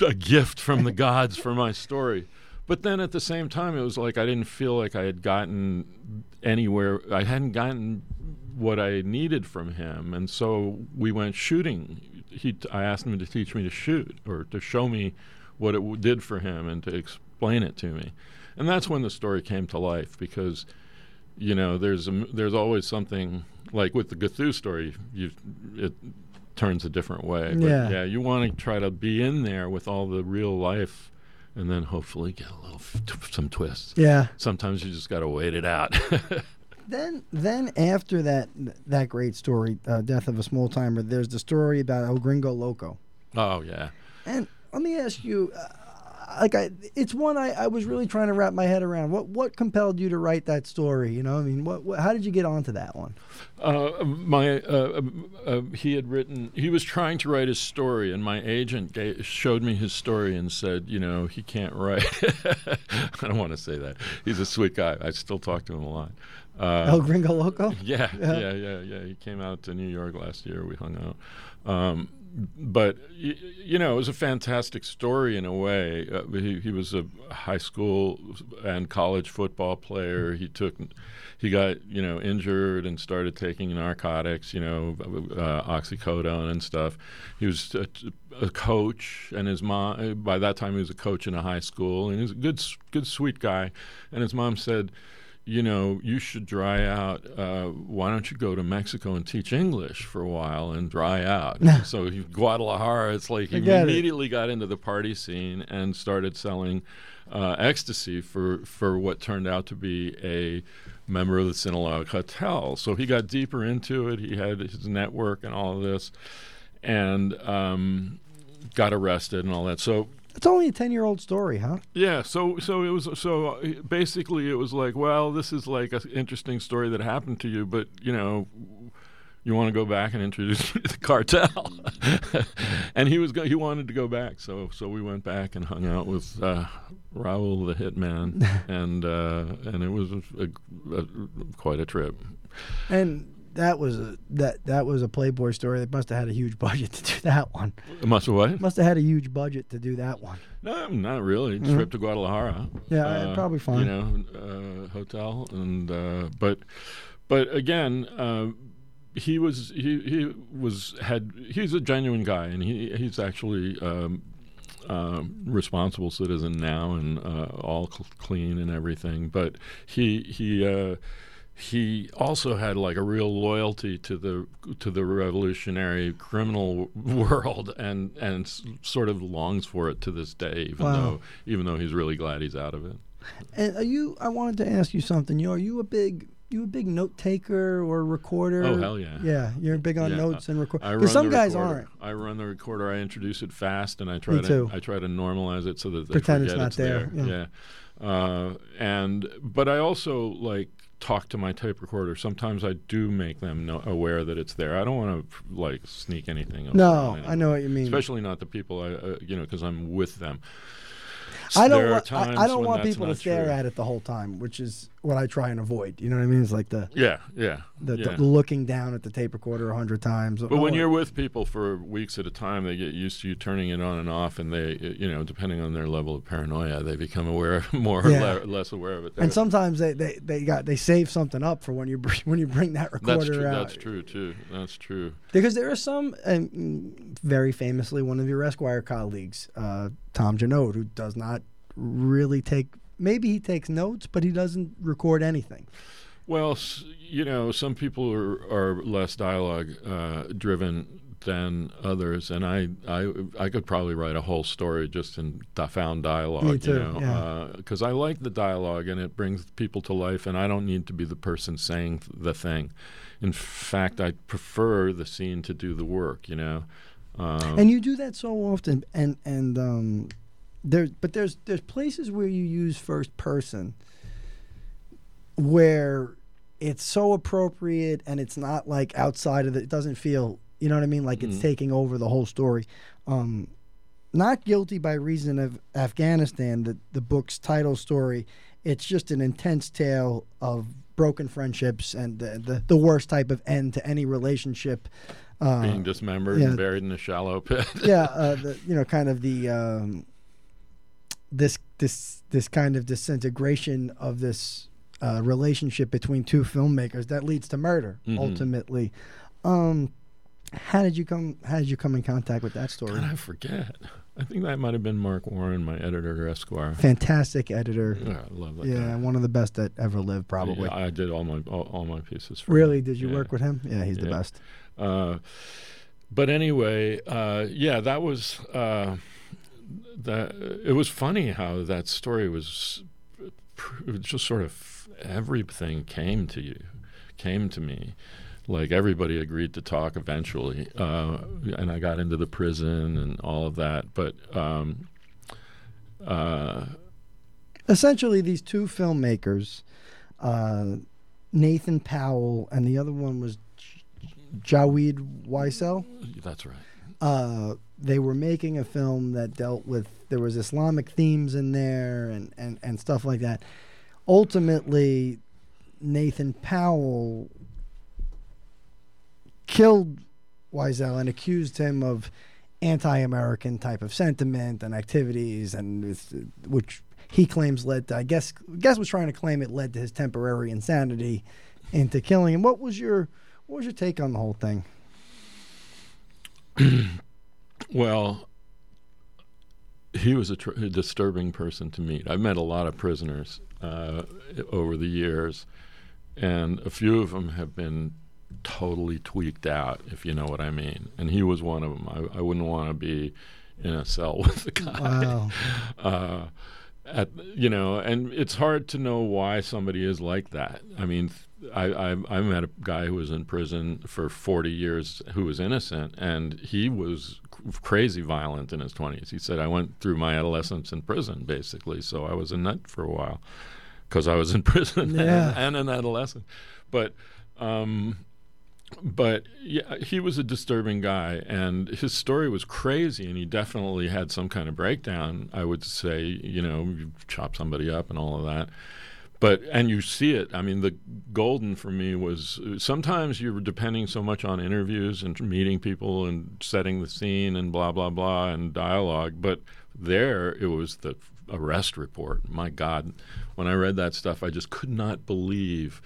a gift from the gods for my story. But then at the same time, it was like I didn't feel like I had gotten anywhere. I hadn't gotten what I needed from him, and so we went shooting. He, I asked him to teach me to shoot or to show me what it w- did for him and to explain it to me, and that's when the story came to life because, you know, there's a, there's always something like with the Gathu story. You it turns a different way. But Yeah. yeah, you want to try to be in there with all the real life and then hopefully get a little f- t- some twists. Yeah. Sometimes you just got to wait it out. Then, then after that that great story, uh, Death of a Small Timer, there's the story about El Gringo Loco. oh yeah. And let me ask you, uh, like, I, it's one I, I was really trying to wrap my head around. What what compelled you to write that story? You know, I mean, what, what how did you get onto that one? Uh, my uh, uh, he had written. He was trying to write his story, and my agent ga showed me his story and said, "You know, he can't write." I don't want to say that. He's a sweet guy. I still talk to him a lot. Uh, El Gringo Loco. yeah, Yeah. yeah, yeah, yeah. He came out to New York last year. We hung out. Um, but y- you know, it was a fantastic story in a way. Uh, he, he was a high school and college football player. He took, he got you know injured and started taking narcotics. You know, uh, oxycodone and stuff. He was a, a coach, and his mom. By that time, he was a coach in a high school, and he was a good, good, sweet guy. And his mom said you know, you should dry out. Uh, why don't you go to Mexico and teach English for a while and dry out? so he, Guadalajara, it's like he I get it. immediately got into the party scene and started selling uh, ecstasy for, for what turned out to be a member of the Sinaloa cartel. So he got deeper into it. He had his network and all of this, and um, got arrested and all that. So It's only a ten year old story, huh? yeah, so so it was so uh, basically it was like, well, this is like an interesting story that happened to you, but you know, you want to go back and introduce me to the cartel, and he was go- he wanted to go back, so so we went back and hung out with uh, Raul the hitman, and uh, and it was a, a, a, quite a trip. And that was a that that was a Playboy story. They must have had a huge budget to do that one. It must have what? Must have had a huge budget to do that one. No, not really. Trip to Guadalajara. Mm-hmm. Yeah, Uh, probably fine. You know, uh, hotel and uh, but but again, uh, he was he he was had he's a genuine guy, and he he's actually. Um, um, responsible citizen now and uh, all cl- clean and everything, but he he uh, he also had like a real loyalty to the to the revolutionary criminal world and and s- sort of longs for it to this day even Wow. though even though he's really glad he's out of it And are you? I wanted to ask you something. You are you a big you a big note taker or recorder? Oh, hell yeah. Yeah, you're big on Yeah, notes and record. I run Because some the guys recorder. aren't. I run the recorder. I introduce it fast, and I try Me to too. I try to normalize it so that they Pretend it's not there, there. yeah. Yeah, Uh, and but I also like talk to my tape recorder. Sometimes I do make them know, aware that it's there. I don't want to like sneak anything. No, I know what you mean. Especially not the people I uh, you know because I'm with them. I don't want I, I don't want people to stare true. at it the whole time, which is what I try and avoid. You know what I mean? It's like the Yeah, yeah, the, yeah. the looking down at the tape recorder a hundred times. But when you're with people for weeks at a time, they get used to you turning it on and off, and they, you know, depending on their level of paranoia, they become aware, more Yeah. or le- less aware of it. and sometimes they, they, they got they save something up for when you br- when you bring that recorder that's true. out. That's true too. That's true. Because there are some, and very famously, one of your Esquire colleagues, uh, Tom Junod, who does not really take. Maybe he takes notes, but he doesn't record anything. Well, you know, some people are, are less dialogue uh, driven than others, and I, I I could probably write a whole story just in di- found dialogue. Me too, You know, yeah. because I like the dialogue and it brings people to life, and I don't need to be the person saying th- the thing. In fact, I prefer the scene to do the work. You know. Um, and you do that so often, and and um, there, but there's there's places where you use first person, where it's so appropriate, and it's not like outside of the, it doesn't feel, you know what I mean, like it's Mhm. taking over the whole story. Um, not guilty by reason of Afghanistan, the the book's title story. It's just an intense tale of broken friendships and the the, the worst type of end to any relationship. Uh, being dismembered yeah. and buried in a shallow pit. yeah, uh, the, you know, kind of the um, this this this kind of disintegration of this uh, relationship between two filmmakers that leads to murder Mhm. ultimately. Um, how did you come? How did you come in contact with that story? God, I forget. I think that might have been Mark Warren, my editor at Esquire. Fantastic editor. Yeah, I love that Yeah, guy. one of the best that ever lived, probably. Yeah, I did all my all, all my pieces. For really? him. Did you Yeah. work with him? Yeah, he's the best. Uh, but anyway, uh, yeah, that was uh, that it was funny how that story was was just sort of everything came to you, came to me. Like everybody agreed to talk eventually, uh, and I got into the prison and all of that. But um, uh, Essentially, these two filmmakers, uh, Nathan Powell and the other one was J- Jawed Wassel. that's right. They were making a film that dealt with there was Islamic themes in there and, and, and stuff like that. Ultimately, Nathan Powell killed Wassel and accused him of anti-American type of sentiment and activities, and which he claims led to. I guess guess was trying to claim it led to his temporary insanity into killing him. What was your what was your take on the whole thing? Well, he was a, tr- a disturbing person to meet. I've met a lot of prisoners uh, over the years, and a few of them have been totally tweaked out, if you know what I mean. And he was one of them. I, I wouldn't want to be in a cell with the guy. Wow. uh, at you know, and it's hard to know why somebody is like that. I mean, I, I I met a guy who was in prison for 40 years who was innocent, and he was c- crazy violent in his 20s. He said, "I went through my adolescence in prison, basically, so I was a nut for a while because I was in prison Yeah. and, and an adolescent." But um, but yeah, he was a disturbing guy, and his story was crazy, and he definitely had some kind of breakdown. I would say, you know, you chop somebody up and all of that. But and you see it. I mean, the golden for me was sometimes you're depending so much on interviews and meeting people and setting the scene and blah blah blah and dialogue. But there, it was the arrest report. My God, when I read that stuff, I just could not believe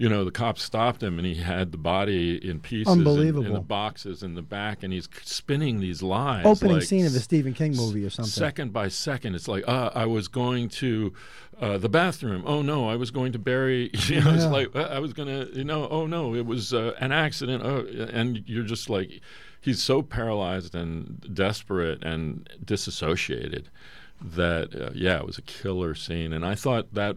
you know, the cops stopped him and he had the body in pieces in- In, the boxes in the back and he's spinning these lies. Opening like scene of a Stephen King movie or something. Second by second, it's like, uh, I was going to uh, the bathroom. Oh no, I was going to bury. You know, it's like uh, I was gonna. You know, oh no, it was uh, an accident. Oh, and you're just like, he's so paralyzed and desperate and disassociated that uh, yeah, it was a killer scene. And I thought that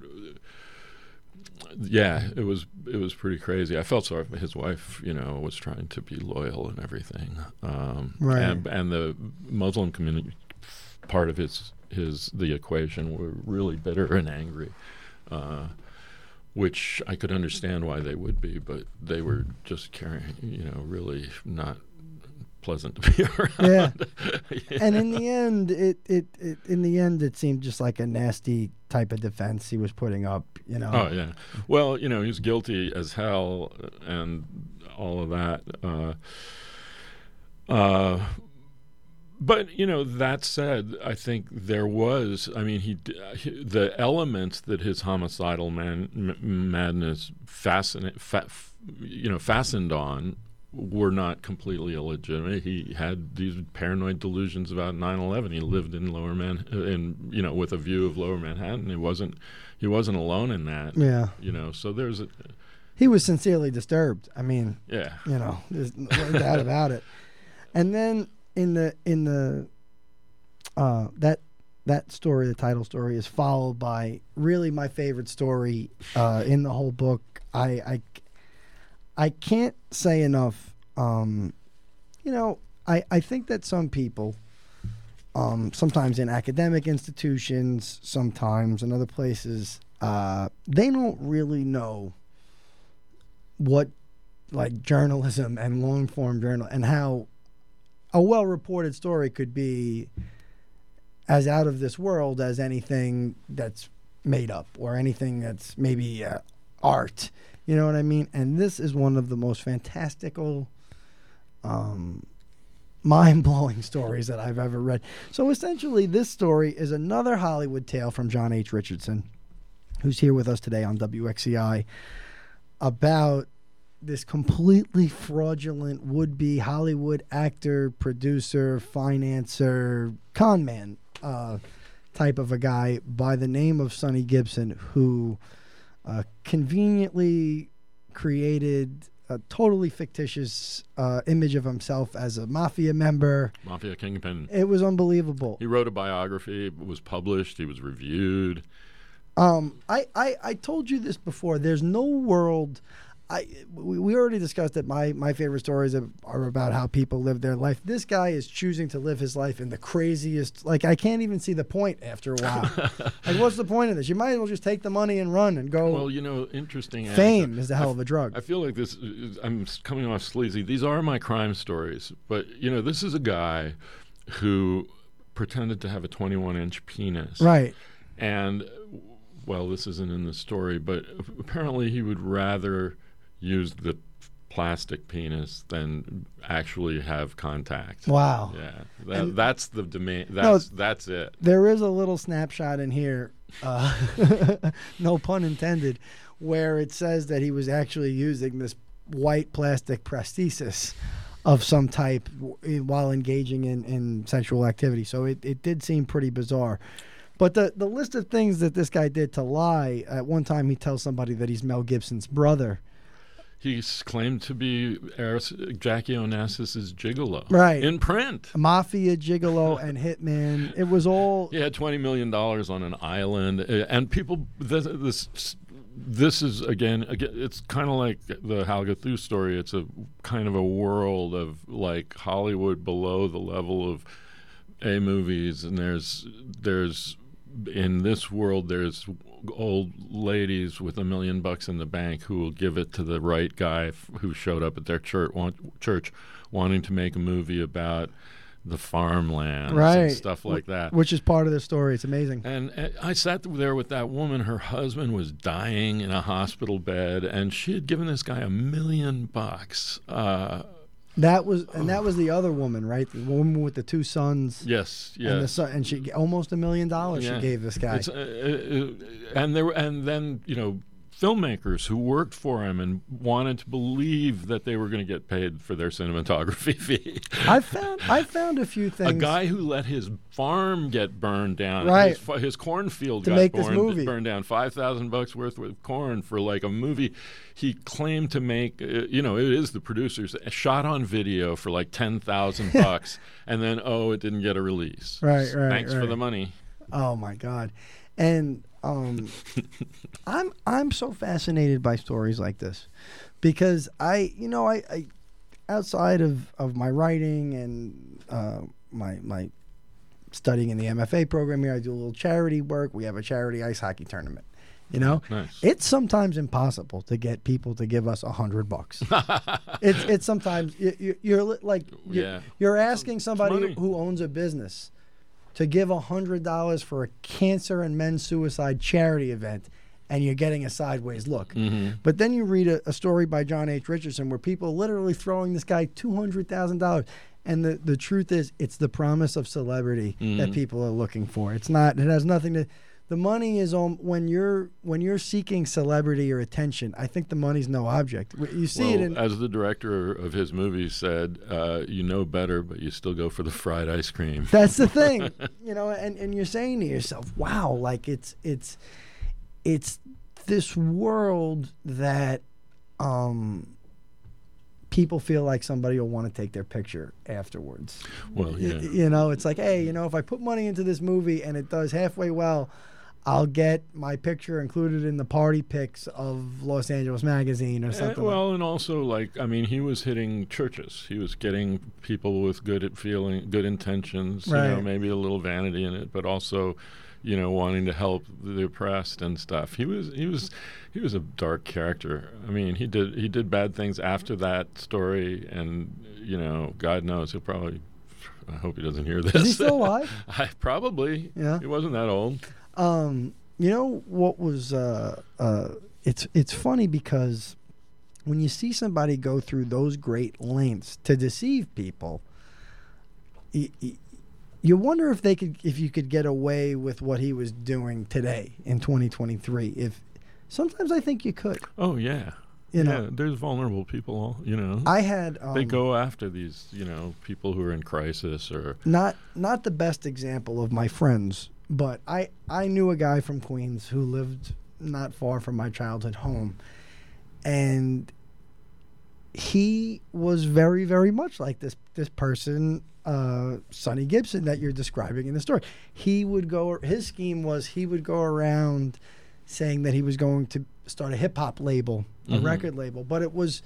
yeah, it was it was pretty crazy. I felt sorry for his wife. You know, was trying to be loyal and everything. Um, Right. And, and the Muslim community part of his his the equation were really bitter and angry, uh, which I could understand why they would be, but they were just carrying, you know, really not pleasant to be around. Yeah. And in the end, it, it, it in the end it seemed just like a nasty type of defense he was putting up. You know. Oh yeah. Well, you know, he's guilty as hell uh, and all of that. Uh, uh, but you know, that said, I think there was. I mean, he, uh, he the elements that his homicidal man, m- madness fascinate, fa- you know, fastened on were not completely illegitimate. He had these paranoid delusions about 9/11. He lived in Lower Man, in you know, with a view of Lower Manhattan. He wasn't he wasn't alone in that. Yeah. You know, so there's a He was sincerely disturbed. I mean, yeah. you know, there's no doubt about it. And then in the in the uh, that that story, the title story, is followed by really my favorite story uh, in the whole book. I I I can't say enough. Um, you know, I I think that some people. Um, sometimes in academic institutions, sometimes in other places, uh, they don't really know what like journalism and long form journal and how a well reported story could be as out of this world as anything that's made up or anything that's maybe uh, art. You know what I mean? And this is one of the most fantastical, um, mind blowing stories that I've ever read. So essentially, this story is another Hollywood tale from John H. Richardson, who's here with us today on WXCI, about this completely fraudulent would be Hollywood actor, producer, financer, con man uh, type of a guy by the name of Sonny Gibson, who uh, conveniently created a totally fictitious uh, image of himself as a mafia member. Mafia kingpin. It was unbelievable. He wrote a biography. It was published. He was reviewed. Um, I, I, I told you this before. There's no world. I we, we already discussed that my my favorite stories are, are about how people live their life. This guy is choosing to live his life in the craziest. Like I can't even see the point after a while. like what's the point of this? You might as well just take the money and run and go. Well, you know, interesting. fame anecdote. is a hell of a drug. I feel like this. Is, I'm coming off sleazy. These are my crime stories, but you know, this is a guy who pretended to have a 21 inch penis, right. And well, this isn't in the story, but apparently he would rather use the plastic penis than actually have contact. Wow. Yeah, that, that's the demand. No, That's that's it. There is a little snapshot in here, uh, no pun intended, where it says that he was actually using this white plastic prosthesis of some type while engaging in, in sexual activity. So it, it did seem pretty bizarre. But the, the list of things that this guy did to lie, at one time he tells somebody that he's Mel Gibson's brother. He's claimed to be Aris- Jackie Onassis's gigolo, Right. In print. Mafia, gigolo, and hitman. It was all He had twenty million dollars on an island, uh, and people. This, this, this is again, again. It's kind of like the Halgathu story. It's a kind of a world of like Hollywood below the level of A movies, and there's there's in this world there's old ladies with a million bucks in the bank who will give it to the right guy f- who showed up at their church want, church wanting to make a movie about the farmlands Right. and stuff like that. which is part of the story. It's amazing. And uh, I sat there with that woman. Her husband was dying in a hospital bed, and she had given this guy a million bucks. Uh, That was and that was the other woman, right? The woman with the two sons. yes, yes. And the son, and she almost a million dollars Yeah. she gave this guy. Uh, uh, uh, and there, and then you know, filmmakers who worked for him and wanted to believe that they were going to get paid for their cinematography fee. I found I found a few things. A guy who let his farm get burned down, Right. His, his cornfield To got make this movie. burned down. Five thousand bucks worth of corn for like a movie. He claimed to make, uh, you know, it is the producers shot on video for like ten thousand bucks, and then oh, it didn't get a release. Right, right, Thanks for the money. Oh my god, and um, I'm I'm so fascinated by stories like this because I you know I, I outside of, of my writing and uh, my my studying in the MFA program here, I do a little charity work. We have a charity ice hockey tournament. You know, Nice. it's sometimes impossible to get people to give us a hundred bucks. it's it's sometimes you, you're like you're, Yeah. you're asking somebody who owns a business to give a hundred dollars for a cancer and men's suicide charity event, and you're getting a sideways look. Mm-hmm. But then you read a, a story by John H. Richardson where people are literally throwing this guy two hundred thousand dollars. And the, the truth is, it's the promise of celebrity that Mhm. people are looking for. It's not. It has nothing to. The money is on when you're when you're seeking celebrity or attention. I think the money's no object. You see well, it in as the director of his movie said, uh, you know better, but you still go for the fried ice cream. That's the thing, you know, and, and you're saying to yourself, "Wow, like it's it's it's this world that um people feel like somebody will want to take their picture afterwards." Well, yeah. You know, it's like, "Hey, you know, if I put money into this movie and it does halfway well, I'll get my picture included in the party pics of Los Angeles Magazine or Uh, something." like- well, and also like I mean, he was hitting churches. He was getting people with good at feeling, good intentions. You know, Right. maybe a little vanity in it, but also, you know, wanting to help the oppressed and stuff. He was he was he was a dark character. I mean, he did he did bad things after that story, and you know, God knows he'll probably. I hope he doesn't hear this. Is he still alive? I probably. Yeah. He wasn't that old. Um, you know what was uh, uh, it's it's funny because when you see somebody go through those great lengths to deceive people, y- y- you wonder if they could if you could get away with what he was doing today in 2023. If sometimes I think you could. Oh yeah. You know, yeah, there's vulnerable people. You know. I had um, they go after these, you know, people who are in crisis or not not the best example of my friends, but I I knew a guy from Queens who lived not far from my childhood home, and he was very, very much like this this person, uh, Sonny Gibson, that you're describing in the story. He would go. His scheme was he would go around saying that he was going to start a hip hop label, a Mhm. record label, but it was.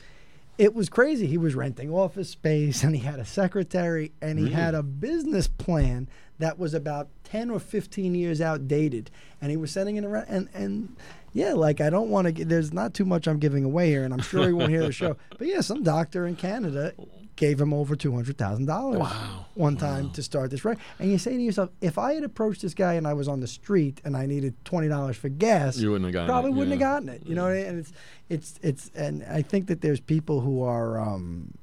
It was crazy. He was renting office space and he had a secretary and he Really? had a business plan that was about 10 or 15 years outdated. And he was sending it around. And, and yeah, like I don't want to, there's not too much I'm giving away here. And I'm sure he won't hear the show. But yeah, some doctor in Canada gave him over $200,000 Wow. one time to start this right. And you say to yourself, if I had approached this guy and I was on the street and I needed $20 for gas, You wouldn't have gotten probably it, wouldn't yeah. have gotten it. You know, what I mean? and it's it's it's and I think that there's people who are um,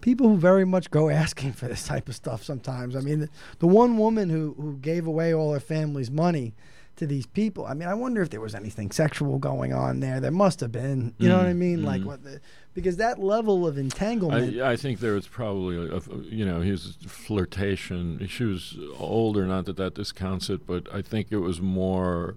people who very much go asking for this type of stuff sometimes. I mean, the, the one woman who who gave away all her family's money to these people. I mean, I wonder if there was anything sexual going on there. There must have been. You know what I Mm, mean? Like mm. what the because that level of entanglement. I, I think there was probably, a, a- you know, his flirtation. She was older, not that that discounts it, but I think it was more,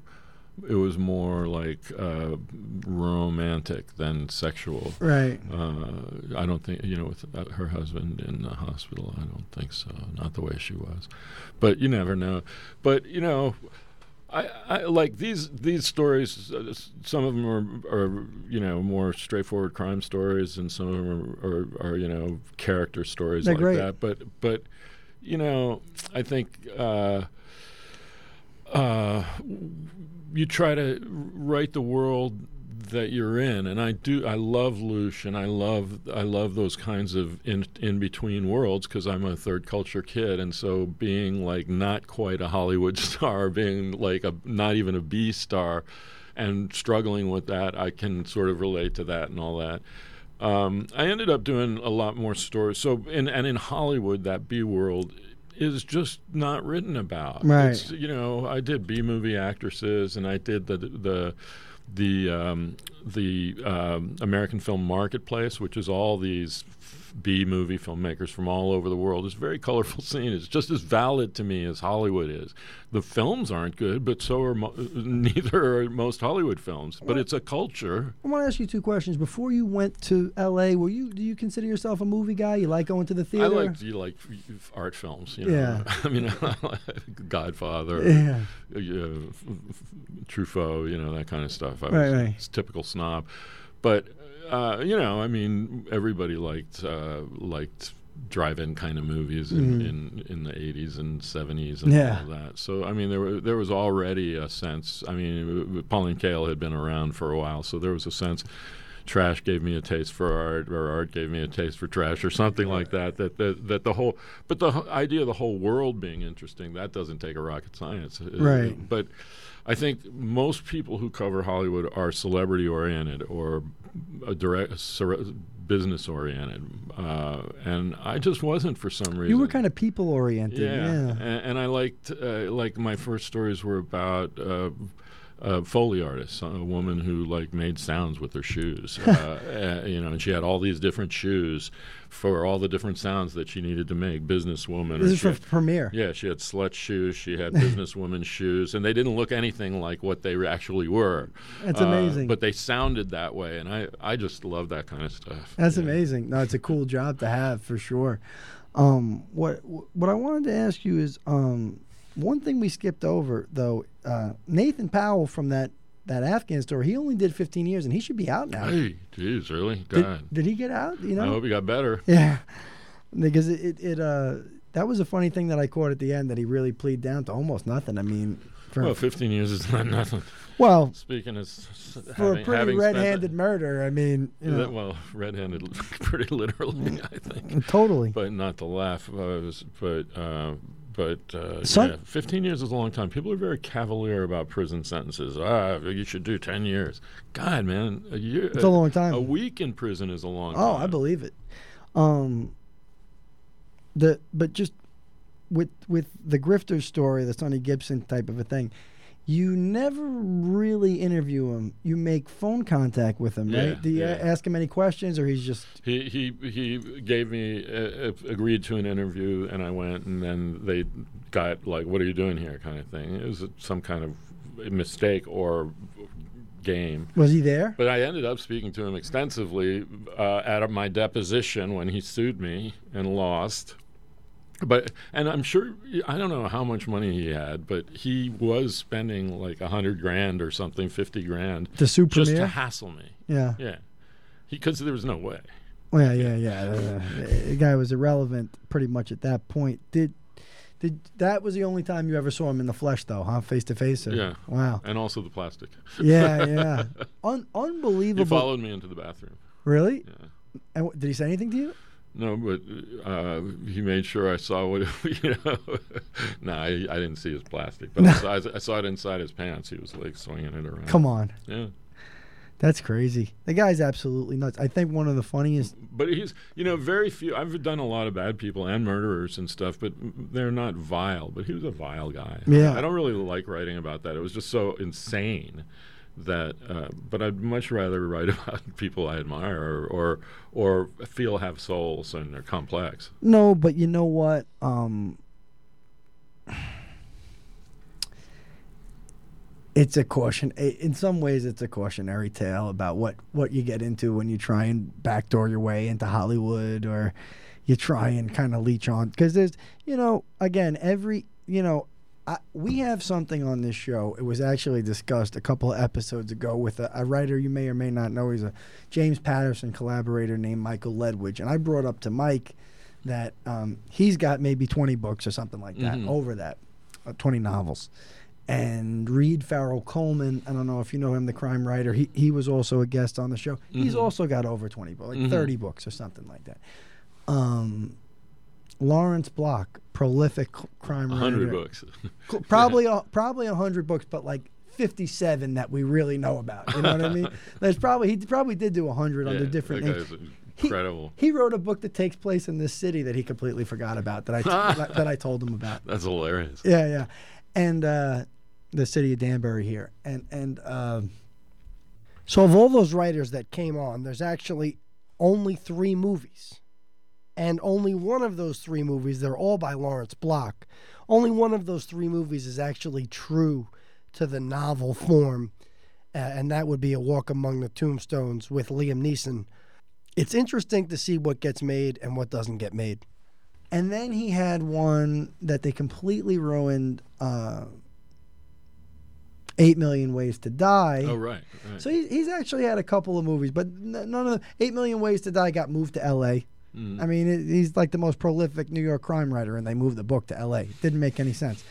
it was more like uh, romantic than sexual. right. Uh, I don't think, you know, with uh, her husband in the hospital, I don't think so. Not the way she was, but you never know. But you know, I, I like these these stories. Uh, some of them are, are you know more straightforward crime stories, and some of them are, are, are you know character stories They're like great. that. But but you know, I think. Uh, uh, you try to write the world that you're in, and I do. I love Lush, and I love I love those kinds of in in between worlds because I'm a third culture kid, and so being like not quite a Hollywood star, being like a not even a B star, and struggling with that, I can sort of relate to that and all that. Um, I ended up doing a lot more stories. So, in, and in Hollywood, that B world is just not written about. Right. It's, you know, I did B movie actresses, and I did the the the um, the um, American Film Marketplace, which is all these B movie filmmakers from all over the world. It's a very colorful scene. It's just as valid to me as Hollywood is. The films aren't good, but so are mo- neither are most Hollywood films. But it's a culture. I want to ask you two questions. Before you went to L.A., were you do you consider yourself a movie guy? You like going to the theater? I like you like art films. You know? Yeah. I mean, Godfather, Yeah. uh, yeah, f- f- Truffaut, you know that kind of stuff. I Right, was right. typical snob, but uh, you know, I mean, everybody liked uh, liked drive-in kind of movies in, in, in the 80s and 70s and Mm-hmm. Yeah. all that. So I mean, there were, there was already a sense. I mean, Pauline Kael had been around for a while, so there was a sense. Trash gave me a taste for art, or art gave me a taste for trash, or something like that. That that, that the whole, but the idea of the whole world being interesting that doesn't take a rocket science, Uh, Right. But I think most people who cover Hollywood are celebrity oriented or a direct business oriented, uh, and I just wasn't for some reason. You were kind of people oriented. yeah, Yeah. And, and I liked uh, like my first stories were about. Uh, a Foley artist, a woman who like made sounds with her shoes, uh, uh, you know, and she had all these different shoes for all the different sounds that she needed to make. Businesswoman, This is for had- premiere. yeah, she had slut shoes. She had businesswoman shoes, and they didn't look anything like what they actually were. That's Uh, amazing. but they sounded that way, and I, I just love that kind of stuff. That's Yeah. amazing. No, it's a cool job to have for sure. Um, what what I wanted to ask you is um, one thing we skipped over though. Uh, Nathan Powell from that that Afghan story, he only did 15 years, and he should be out now. Hey, geez, really? Did, God, did he get out? You know? I hope he got better. Yeah, because it, it, it uh that was a funny thing that I caught at the end that he really pleaded down to almost nothing. I mean, for Well, 15 years is not nothing. well, Speaking as for having, a pretty red-handed murder, I mean, you that- know, well, red-handed, pretty literally, I think. totally. But not to laugh, uh, but uh, but uh, yeah, 15 years is a long time. People are very cavalier about prison sentences. Ah, you should do 10 years. God, man, a year, It's a long time. A week in prison is a long time. Oh, time. I believe it. Um, the but just with with the grifter story, the Sonny Gibson type of a thing, you never really interview him. You make phone contact with him, Yeah, right? Do you yeah. ask him any questions, or he's just He he he gave me uh, uh, agreed to an interview, and I went, and then they got like, "What are you doing here?" kind of thing. It was some kind of mistake or game. Was he there? But I ended up speaking to him extensively uh, at my deposition when he sued me and lost. But and I'm sure I don't know how much money he had, but he was spending like a hundred grand or something, fifty grand, The sue just to hassle me. Yeah. Yeah, because there was no way. Well, yeah, yeah, yeah. Uh, the guy was irrelevant pretty much at that point. Did did that was the only time you ever saw him in the flesh, though, huh? Face to face. Yeah. Wow. And also the plastic. Yeah, yeah. Un- He unbelievable. followed me into the bathroom. Really? Yeah. And what, did he say anything to you? No, but uh, he made sure I saw what you know. no, I, I didn't see his plastic, but I, saw, I saw it inside his pants. He was like swinging it around. Come on, Yeah, that's crazy. The guy's absolutely nuts. I think one of the funniest. but he's you know very few. I've done a lot of bad people and murderers and stuff, but they're not vile. But he was a vile guy. Yeah. I don't really like writing about that. It was just so insane that. Uh, but I'd much rather write about people I admire or or, or feel have souls and they're complex. No, but you know what? Um, it's a caution. In some ways, it's a cautionary tale about what what you get into when you try and backdoor your way into Hollywood, or you try and kind of leech on. Because there's, you know, again, every, you know. I, we have something on this show. It was actually discussed a couple of episodes ago with a, a writer you may or may not know. He's a James Patterson collaborator named Michael Ledwidge. And I brought up to Mike that um, he's got maybe 20 books or something like that, Mhm. over that, uh, 20 novels. And Reed Farrell Coleman, I don't know if you know him, the crime writer, he, he was also a guest on the show. He's Mhm. also got over 20 books, like Mhm. 30 books or something like that. Um, Lawrence Block, prolific crime writer. hundred books. Probably a, probably a hundred books, but like fifty-seven that we really know about. You know what I mean? There's probably he probably did do a hundred under different names. guy's He- incredible. He wrote a book that takes place in this city that he completely forgot about that I that, that I told him about. That's hilarious. Yeah, yeah, and uh, the city of Danbury here, and and um, So of all those writers that came on, there's actually only three movies. And only one of those three movies, they're all by Lawrence Block. Only one of those three movies is actually true to the novel form, uh, and that would be A Walk Among the Tombstones with Liam Neeson. It's interesting to see what gets made and what doesn't get made. and then he had one that they completely ruined. Uh, Eight Million Ways to Die. Oh right. right. So he, he's actually had a couple of movies, but none of the Eight Million Ways to Die got moved to L.A. Mm. I mean, it, he's like the most prolific New York crime writer, and they moved the book to L.A. Didn't make any sense.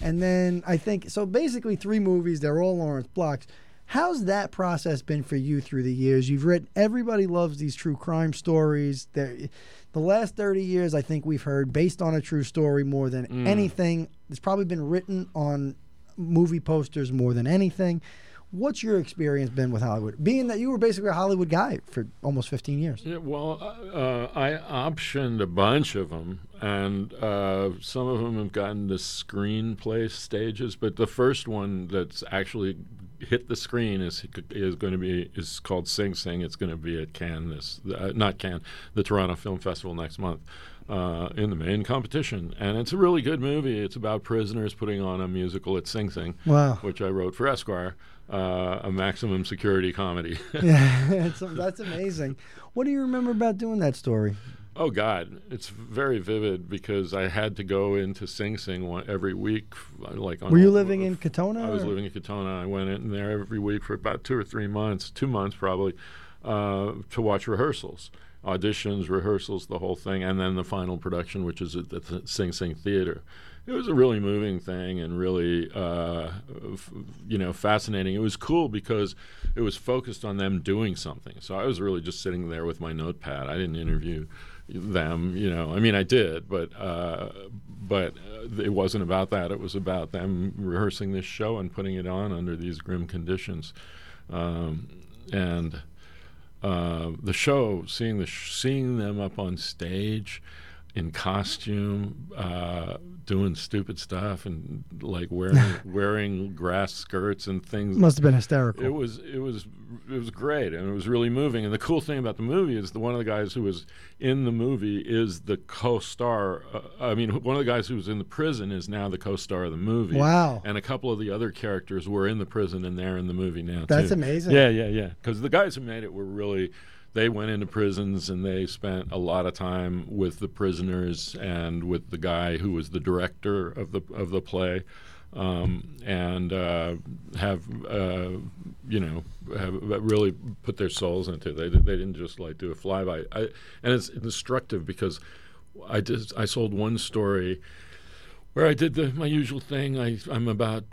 And then I think so. Basically, three movies. They're all Lawrence Blocks. How's that process been for you through the years? You've written. Everybody loves these true crime stories. They're, the last thirty years, I think we've heard based on a true story more than Mm. anything. It's probably been written on movie posters more than anything. What's your experience been with Hollywood? Being that you were basically a Hollywood guy for almost 15 years. Yeah, well, uh, uh, I optioned a bunch of them, and uh, some of them have gotten to screenplay stages. But the first one that's actually hit the screen is is going to be is called Sing Sing. It's going to be at Cannes this uh, not Cannes, the Toronto Film Festival next month. Uh, in the main competition, and it's a really good movie. It's about prisoners putting on a musical at Sing Sing, Wow. which I wrote for Esquire, uh, a maximum security comedy. yeah, that's amazing. What do you remember about doing that story? Oh God, it's very vivid because I had to go into Sing Sing one, every week. Like, on Were you a- living in Katonah? I was or- living in Katonah. I went in there every week for about two or three months, two months probably, uh, to watch rehearsals, auditions, rehearsals, the whole thing, and then the final production, which is at the Sing Sing Theater. It was a really moving thing and really, uh, f- you know, fascinating. It was cool because it was focused on them doing something. So I was really just sitting there with my notepad. I didn't interview them, you know. I mean, I did, but uh, but uh, it wasn't about that. It was about them rehearsing this show and putting it on under these grim conditions, um, and uh, the show, seeing the sh- seeing them up on stage in costume, uh, doing stupid stuff, and like wearing wearing grass skirts and things. Must have been hysterical. It was it was it was great and it was really moving. And the cool thing about the movie is the one of the guys who was in the movie is the co-star. Uh, I mean, one of the guys who was in the prison is now the co-star of the movie. Wow. And a couple of the other characters were in the prison and they're in the movie now. That's too. amazing. Yeah, yeah, yeah. Because the guys who made it were really. They went into prisons and they spent a lot of time with the prisoners and with the guy who was the director of the of the play um, and uh, have uh, you know have really put their souls into it. They they didn't just like do a flyby. I, and it's instructive because I just I sold one story where I did the my usual thing. I I'm about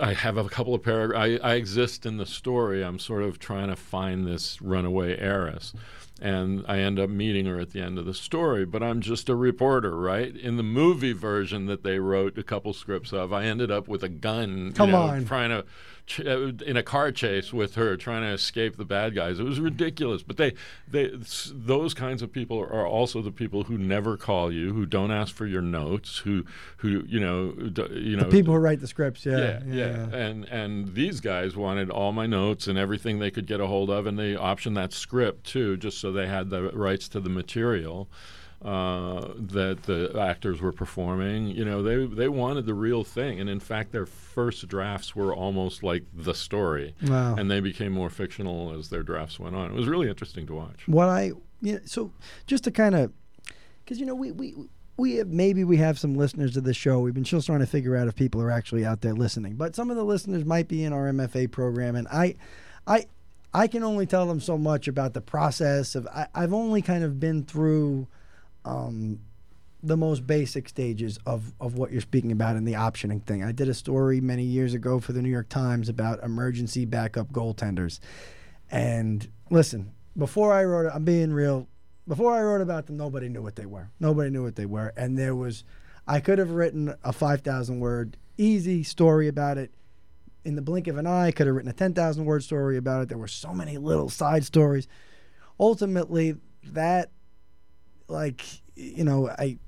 I have a couple of paragraphs. I, I exist in the story. I'm sort of trying to find this runaway heiress and I end up meeting her at the end of the story. But I'm just a reporter, right? In the movie version that they wrote a couple scripts of, I ended up with a gun, Come you know, on. trying to ch- uh, in a car chase with her, trying to escape the bad guys. It was ridiculous. But they, they, those kinds of people are also the people who never call you, who don't ask for your notes, who, who you know, d- you know, People who write the scripts, yeah. yeah, yeah, And and these guys wanted all my notes and everything they could get a hold of, and they optioned that script too, just so they had the rights to the material uh, that the actors were performing. You know, they they wanted the real thing, and in fact, their first drafts were almost like the story, Wow. and they became more fictional as their drafts went on. It was really interesting to watch. what I you know, so just to kind of because you know we we we have, maybe we have some listeners of the show. We've been just trying to figure out if people are actually out there listening, but some of the listeners might be in our MFA program, and I I I can only tell them so much about the process of I, I've only kind of been through. Um, the most basic stages of, of what you're speaking about in the optioning thing. I did a story many years ago for the New York Times about emergency backup goaltenders. And listen, before I wrote it, I'm being real. Before I wrote about them, nobody knew what they were. Nobody knew what they were. And there was, I could have written a 5,000 word easy story about it. In the blink of an eye, I could have written a 10,000 word story about it. There were so many little side stories. Ultimately, that, like, you know, I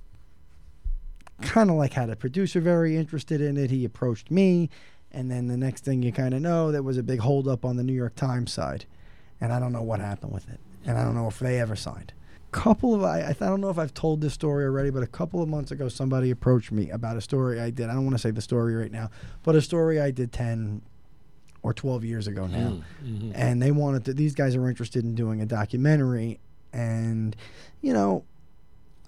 kind of like had a producer very interested in it. He approached me. And then the next thing you kind of know, there was a big holdup on the New York Times side and I don't know what happened with it, and I don't know if they ever signed. Couple of I, I don't know if I've told this story already, but a couple of months ago, somebody approached me about a story I did. I don't want to say the story right now, but a story I did ten or twelve years ago now, Mm-hmm. and they wanted to. These guys are interested in doing a documentary, and you know,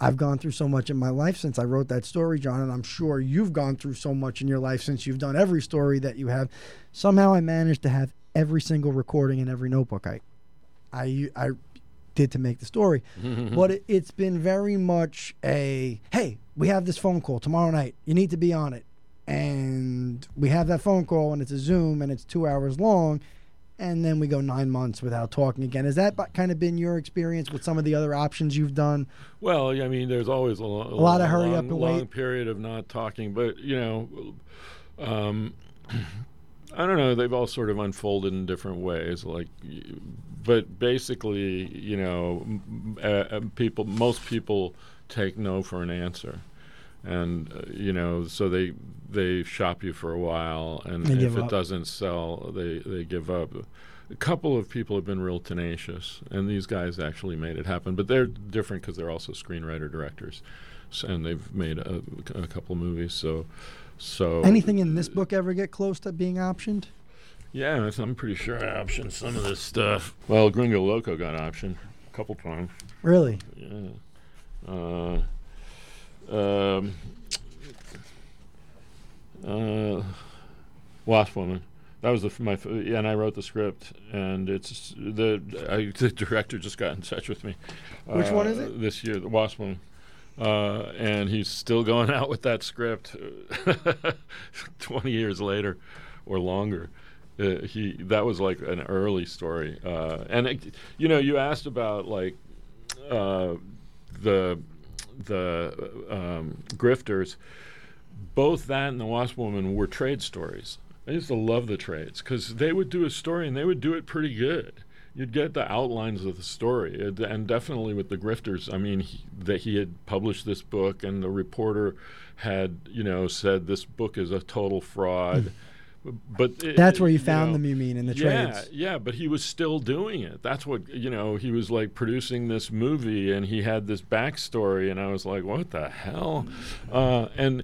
I've gone through so much in my life since I wrote that story, John, and I'm sure you've gone through so much in your life since you've done every story that you have. Somehow I managed to have every single recording in every notebook I I I did to make the story. But it, it's been very much a hey, we have this phone call tomorrow night. You need to be on it. And we have that phone call and it's a Zoom and it's 2 hours long and then we go 9 months without talking again. Has that kind of been your experience with some of the other options you've done? Well, I mean, there's always a, lo- a lot of long- hurry up long, and long wait. period of not talking, but you know, um, I don't know. They've all sort of unfolded in different ways. Like, but basically, you know, uh, uh, people, most people take no for an answer, and uh, you know, so they they shop you for a while, and They if it up. doesn't sell, they they give up. A couple of people have been real tenacious, and these guys actually made it happen. But they're different because they're also screenwriter directors, S and they've made a, a couple movies. So, so Anything in this book ever get close to being optioned? yeah, I'm pretty sure I optioned some of this stuff. Well, Gringo Loco got optioned a couple times. Really? Yeah. Uh, um, uh, Wasp Woman. That was the, my yeah, and I wrote the script, and it's the I, the director just got in touch with me. Which one is uh, it? This year, the Wasp Woman. Uh, and he's still going out with that script, twenty years later, or longer. Uh, he that was like an early story, uh, and it, you know, you asked about like uh, the the um, grifters. Both that and the Wasp Woman were trade stories. I used to love the trades because they would do a story and they would do it pretty good. You'd get the outlines of the story, It- and definitely with the grifters. I mean, that he had published this book, and the reporter had, you know, said this book is a total fraud. But it- That's where you know, found them, you mean, in the yeah, trades? Yeah, but he was still doing it. That's what you know. He was like producing this movie, and he had this backstory, and I was like, "What the hell?" Uh, and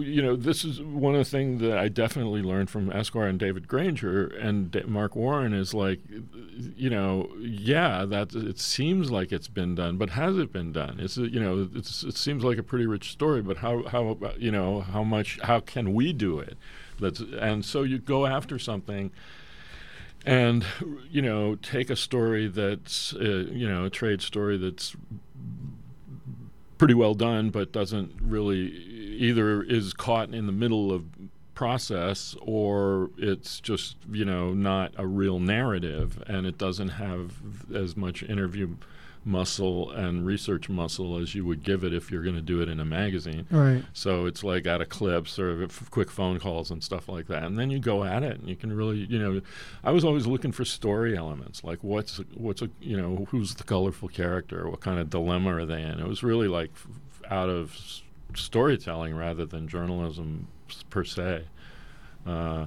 you know, this is one of the things that I definitely learned from Esquire and David Granger and Da- Mark Warren is like, you know, yeah, that it seems like it's been done, but has it been done? It's you know, it's, it seems like a pretty rich story, but how how about- you know how much how can we do it? Let's and so you go after something and you know take a story that's uh, you know a trade story that's pretty well done but doesn't really either is caught in the middle of process or it's just you know not a real narrative and it doesn't have as much interview muscle and research muscle as you would give it if you're going to do it in a magazine Right. so it's like out of clips or f- quick phone calls and stuff like that. And then you go at it and you can really, you know, I was always looking for story elements, like what's what's a, you know, who's the colorful character, what kind of dilemma are they in. It was really like f- out of s- storytelling rather than journalism per se. Uh,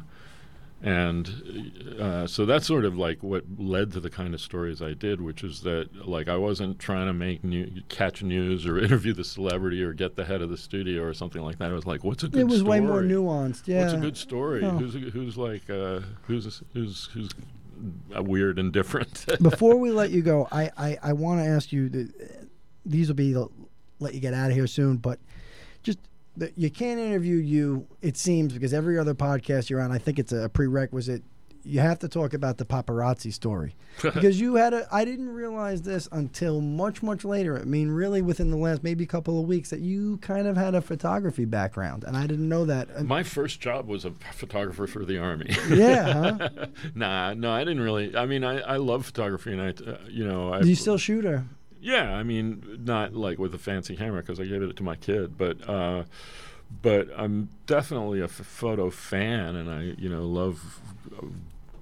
and uh, so that's sort of like what led to the kind of stories I did, which is that like I wasn't trying to make new, catch news or interview the celebrity or get the head of the studio or something like that. I was like, what's a good It was way more story? nuanced. Yeah. What's a good story? Oh. Who's who's like uh, who's who's who's uh, weird and different? Before we let you go, I, I, I want to ask you. The, these will be the, let you get out of here soon, but just the, you can't interview you. It seems because every other podcast you're on, I think it's a prerequisite. You have to talk about the paparazzi story because you had a. I didn't realize this until much much later. I mean, really within the last maybe couple of weeks that you kind of had a photography background, and I didn't know that. My first job was a photographer for the army. yeah, huh? nah, no, I didn't really. I mean, I, I love photography, and I, uh, you know, I, Do you still shoot her? Yeah, I mean, not like with a fancy camera because I gave it to my kid, but uh, but I'm definitely a f- photo fan, and I you know love uh,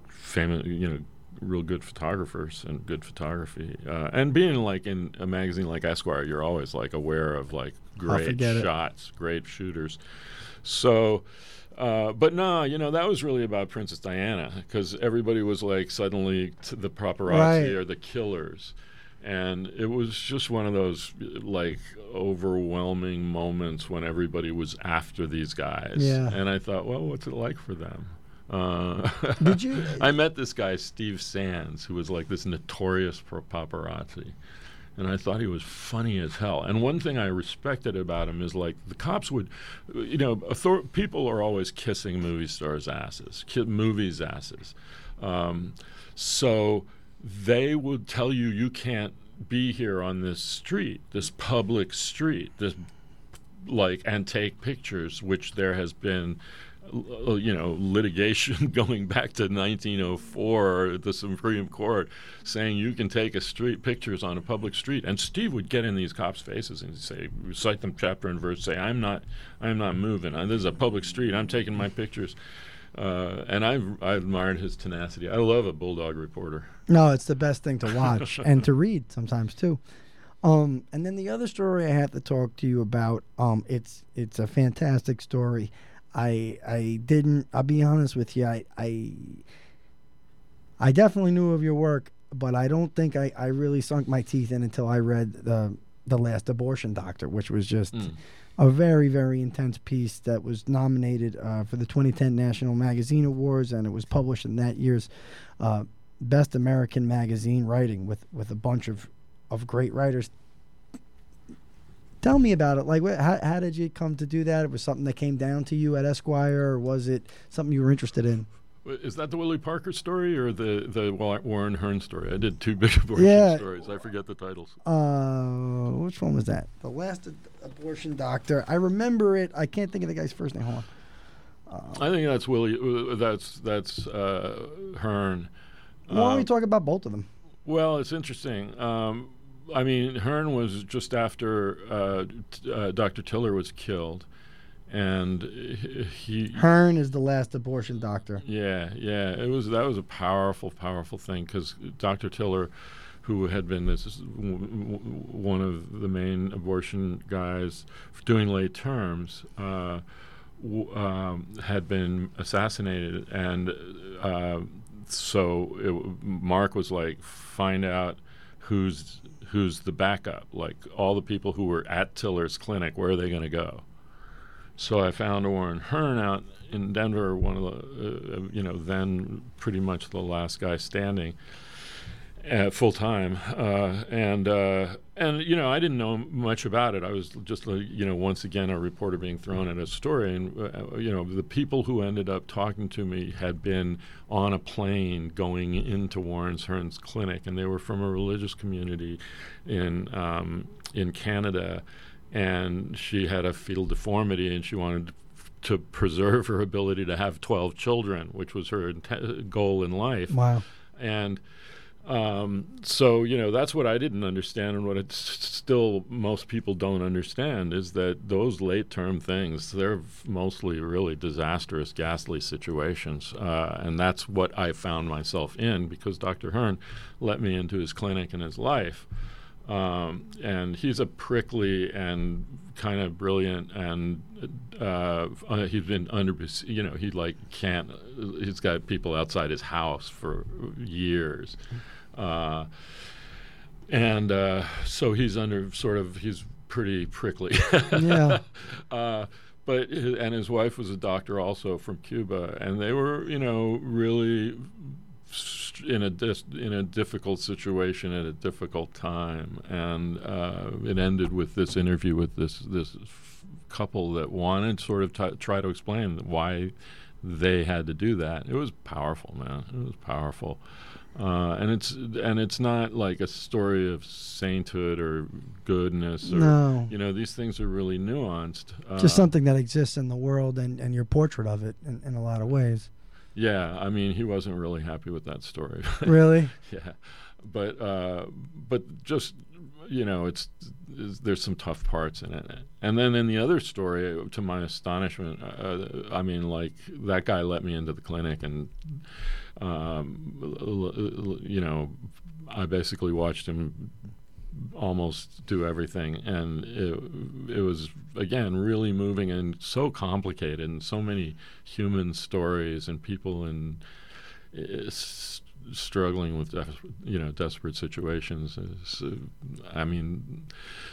famous you know real good photographers and good photography, uh, and being like in a magazine like Esquire, you're always like aware of like great forget it. shots, great shooters, so. Uh, but no, you know that was really about Princess Diana because everybody was like suddenly t- the paparazzi Right. or the killers, and it was just one of those like overwhelming moments when everybody was after these guys. Yeah. And I thought, well, what's it like for them? Uh, Did you? I met this guy Steve Sands, who was like this notorious paparazzi, and I thought he was funny as hell. And one thing I respected about him is like the cops would, you know, author- people are always kissing movie stars' asses, ki- movies' asses. Um, so they would tell you you can't be here on this street, this public street, this like and take pictures, which there has been, uh, you know, litigation going back to 1904, at the Supreme Court saying you can take a street pictures on a public street. And Steve would get in these cops' faces and say, recite them chapter and verse, say, "I'm not, I'm not moving. This is a public street. I'm taking my pictures." Uh, and I've I admired his tenacity. I love a bulldog reporter. No, it's the best thing to watch and to read sometimes too. Um, and then the other story I have to talk to you about, um, it's it's a fantastic story. I I didn't. I'll be honest with you. I I, I definitely knew of your work, but I don't think I, I really sunk my teeth in until I read the the last abortion doctor, which was just Mm. A very very intense piece that was nominated uh, for the 2010 National Magazine Awards, and it was published in that year's uh, Best American Magazine Writing with with a bunch of of great writers. Tell me about it. Like, wh- how, how did you come to do that? It was something that came down to you at Esquire, or was it something you were interested in? W- Is that the Willie Parker story or the the Warren Hern story? I did two big abortion Yeah. stories. I forget the titles. Uh, which one was that? The last abortion doctor. I remember it. I can't think of the guy's first name. Hold on. I think that's Willie. uh, That's that's uh, Hern. Why don't we Um, talk about both of them? Well, it's interesting. Um, I mean, Hern was just after uh, t- uh, Dr. Tiller was killed, and he, he Hern is the last abortion doctor. Yeah, yeah, it was that was a powerful, powerful thing because Dr. Tiller, who had been this w- w- one of the main abortion guys doing late terms, uh, w- um, had been assassinated, and uh, so it, Mark was like, find out who's who's the backup. Like all the people who were at Tiller's clinic, where are they going to go? So I found Warren Hern out in Denver, one of the, uh, you know, then pretty much the last guy standing uh, full time, uh, and uh, and you know I didn't know much about it. I was just you know once again a reporter being thrown at a story, and uh, you know the people who ended up talking to me had been on a plane going into Warren Hern's clinic, and they were from a religious community in um, in Canada, and she had a fetal deformity, and she wanted to preserve her ability to have 12 children, which was her int- goal in life. Wow. And um, so, you know, that's what I didn't understand, and what it's still most people don't understand is that those late term things, they're mostly really disastrous, ghastly situations. Uh, and that's what I found myself in because Dr. Hern let me into his clinic and his life. Um, and he's a prickly and kind of brilliant and uh, uh, he's been under you know he like can't he's got people outside his house for years uh, and uh, so he's under sort of he's pretty prickly Yeah. uh, but and his wife was a doctor also from Cuba, and they were you know really in a dis- in a difficult situation at a difficult time, and uh, it ended with this interview with this this f- couple that wanted sort of t- try to explain why they had to do that. It was powerful, man. It was powerful. Uh, and it's and it's not like a story of sainthood or goodness or No. you know these things are really nuanced. Uh, Just something that exists in the world and, and your portrait of it in, in a lot of ways. Yeah, I mean, he wasn't really happy with that story. Really? yeah, but uh, but just you know, it's, it's there's some tough parts in it. And then in the other story, to my astonishment, uh, I mean, like that guy let me into the clinic, and um, you know, I basically watched him almost do everything. And it, it was again really moving and so complicated and so many human stories and people in uh, struggling with des- you know desperate situations. I mean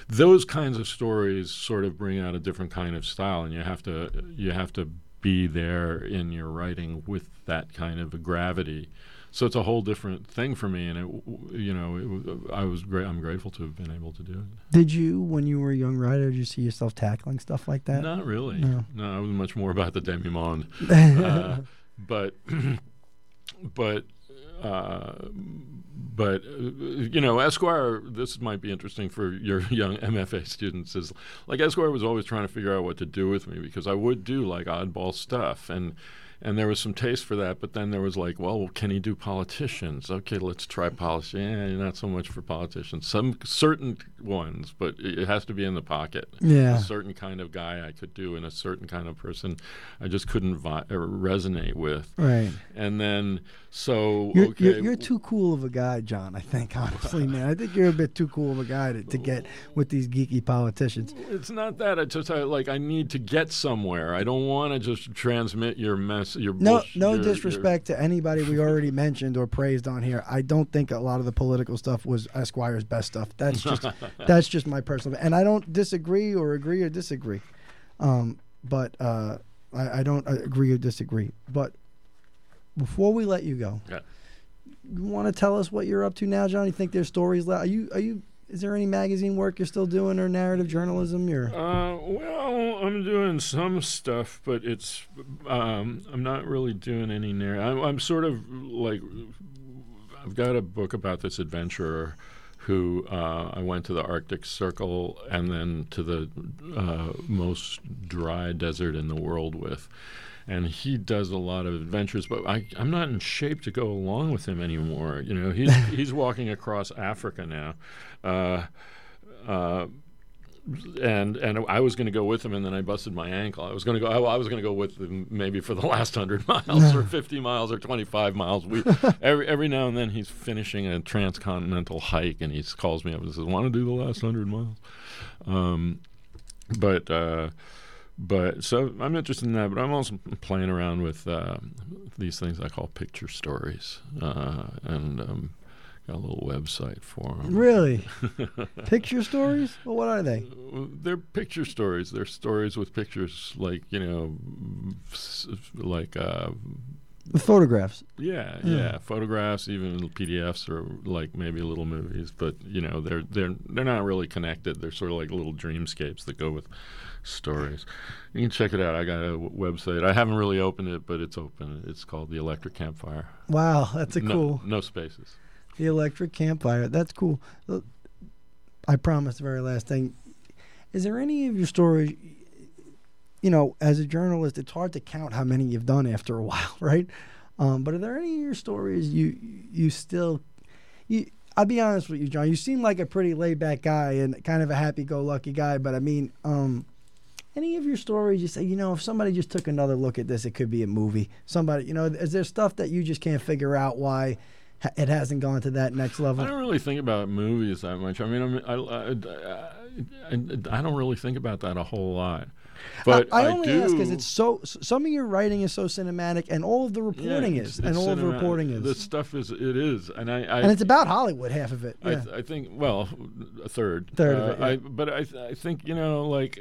those kinds of stories sort of bring out a different kind of style and you have to you have to be there in your writing with that kind of a gravity so it's a whole different thing for me and it you know it, i was great i'm grateful to have been able to do it Did you, when you were a young writer, did you see yourself tackling stuff like that? Not really. No. No, I was much more about the demi-monde. uh, but, but, uh, but uh, you know, Esquire. This might be interesting for your young MFA students. Is like Esquire was always trying to figure out what to do with me because I would do like oddball stuff and. And there was some taste for that, but then there was like, well, can he do politicians? Okay, let's try politicians. Yeah, not so much for politicians. Some certain ones, but it has to be in the pocket yeah. a certain kind of guy I could do and a certain kind of person I just couldn't vi- uh, resonate with. Right. And then so You're, okay, you're, you're too cool of a guy, John. I think honestly, man. I think you're a bit too cool of a guy to, to get with these geeky politicians. it's not that. I just I, like I need to get somewhere. I don't want to just transmit your mess. Your No, bullsh- no your- your- disrespect to anybody we already mentioned or praised on here. I don't think a lot of the political stuff was Esquire's best stuff. That's just that's just my personal. And I don't disagree or agree or disagree. Um, but uh, I, I don't agree or disagree. But before we let you go, Yeah. you want to tell us what you're up to now, John? You think there's stories left? Are you are you? Is there any magazine work you're still doing or narrative journalism? You're Uh, well, I'm doing some stuff, but it's um, I'm not really doing any narrative. I'm, I'm sort of like I've got a book about this adventurer who uh, I went to the Arctic Circle and then to the uh, most dry desert in the world with. And he does a lot of adventures, but I, I'm not in shape to go along with him anymore. You know, he's he's walking across Africa now. Uh, uh, and and I was going to go with him, and then I busted my ankle. I was going to go. I, I was going to go with him maybe for the last hundred miles, or fifty miles, or twenty-five miles. We every every now and then he's finishing a transcontinental hike, and he calls me up and says, "Want to do the last hundred miles?" Um, but uh, but so I'm interested in that. But I'm also playing around with uh, these things I call picture stories, uh, and um, got a little website for them. Really? Picture stories? Well, what are they? They're picture stories. They're stories with pictures, like you know, like uh, photographs. yeah, Yeah. yeah, photographs, even PDFs, or like maybe little movies. But you know, they're they're they're not really connected. They're sort of like little dreamscapes that go with stories. You can check it out. I got a w- website. I haven't really opened it, but it's open. It's called the Electric Campfire. Wow, that's a no, cool. No spaces. The electric campfire. That's cool. I promise the very last thing. Is there any of your stories, you know, as a journalist, it's hard to count how many you've done after a while, right? Um, but are there any of your stories you you still you I'll be honest with you, John. You seem like a pretty laid back guy and kind of a happy go lucky guy, but I mean, um, any of your stories you say, you know, if somebody just took another look at this, it could be a movie. Somebody, you know, is there stuff that you just can't figure out why it hasn't gone to that next level. I don't really think about movies that much. I mean, I, mean, I, I, I, I don't really think about that a whole lot. But I, I, only do. ask because it's so. Some of your writing is so cinematic, and all of the reporting yeah, is, it's- and all of the reporting is, The stuff is. It is, and I. I and it's about Hollywood. Half of it. I, th- I think well, a third. Third of Uh, it, yeah. I, but I, th- I think you know, like,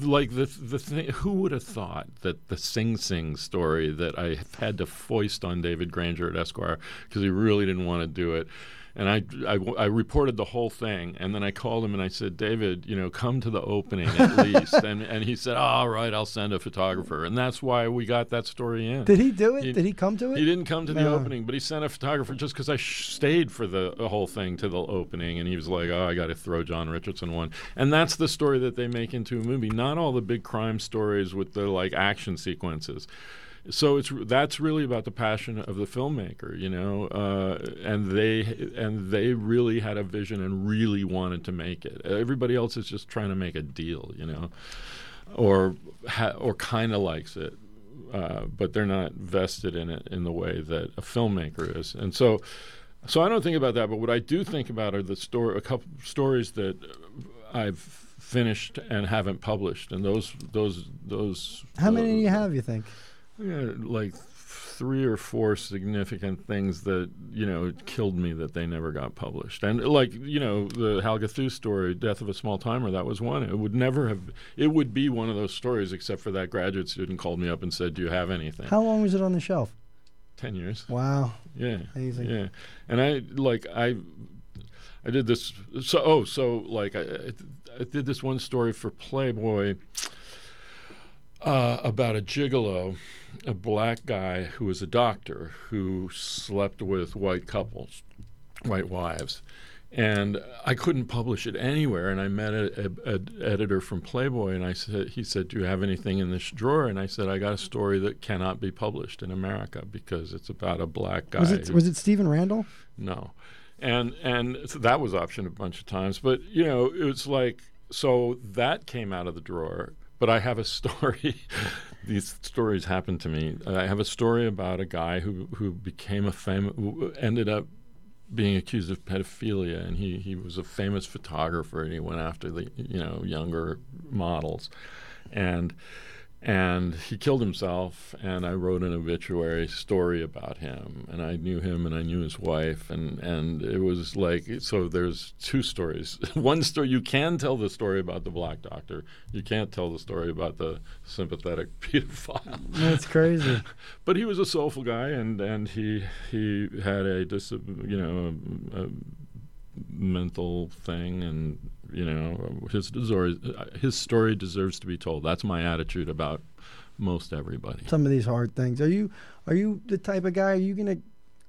like the the thing. Who would have thought that the Sing Sing story that I had to foist on David Granger at Esquire because he really didn't want to do it. And I, I, I reported the whole thing, and then I called him and I said, David, you know, come to the opening at least. And, and he said, all right, I'll send a photographer. And that's why we got that story in. Did he do it? He- Did he come to it? He didn't come to the opening, but he sent a photographer just because I sh- stayed for the, the whole thing to the opening, and he was like, "Oh, I got to throw John Richardson one," and that's the story that they make into a movie. Not all the big crime stories with the like action sequences. So it's that's really about the passion of the filmmaker, you know, uh, and they and they really had a vision and really wanted to make it. Everybody else is just trying to make a deal, you know, or ha- or kind of likes it uh, but they're not vested in it in the way that a filmmaker is. And so, so I don't think about that. But what I do think about are the story, a couple stories that I've finished and haven't published, and those those those. How many do you uh, have? You think? Yeah, like three or four significant things that you know killed me that they never got published. And like you know the Hal Gathou story death of a small timer that was one. It would never have it would be one of those stories except for that graduate student called me up and said do you have anything? How long was it on the shelf? 10 years. Wow. yeah. Amazing. yeah. And i like i i did this so oh so like i i did this one story for playboy uh, about a gigolo, a black guy who was a doctor who slept with white couples, white wives. And I couldn't publish it anywhere. And I met an a, a editor from Playboy, and I said, he said, "Do you have anything in this drawer?" And I said, "I got a story that cannot be published in America because it's about a black guy." Was it who- was it Stephen Randall? no, and and so that was optioned a bunch of times. But you know, it was like so that came out of the drawer. But I have a story. These stories happen to me. Uh, I have a story about a guy who who became a famous, ended up being accused of pedophilia, and he he was a famous photographer, and he went after the you know younger models, and and he killed himself and i wrote an obituary story about him. And i knew him and i knew his wife and and it was like so there's two stories. One story you can tell the story about the black doctor. You can't tell the story about the sympathetic pedophile. That's crazy. but he was a soulful guy and and he he had a dis you know a, a mental thing and you know his story his story deserves to be told that's my attitude about most everybody Some of these hard things. Are you are you the type of guy? Are you gonna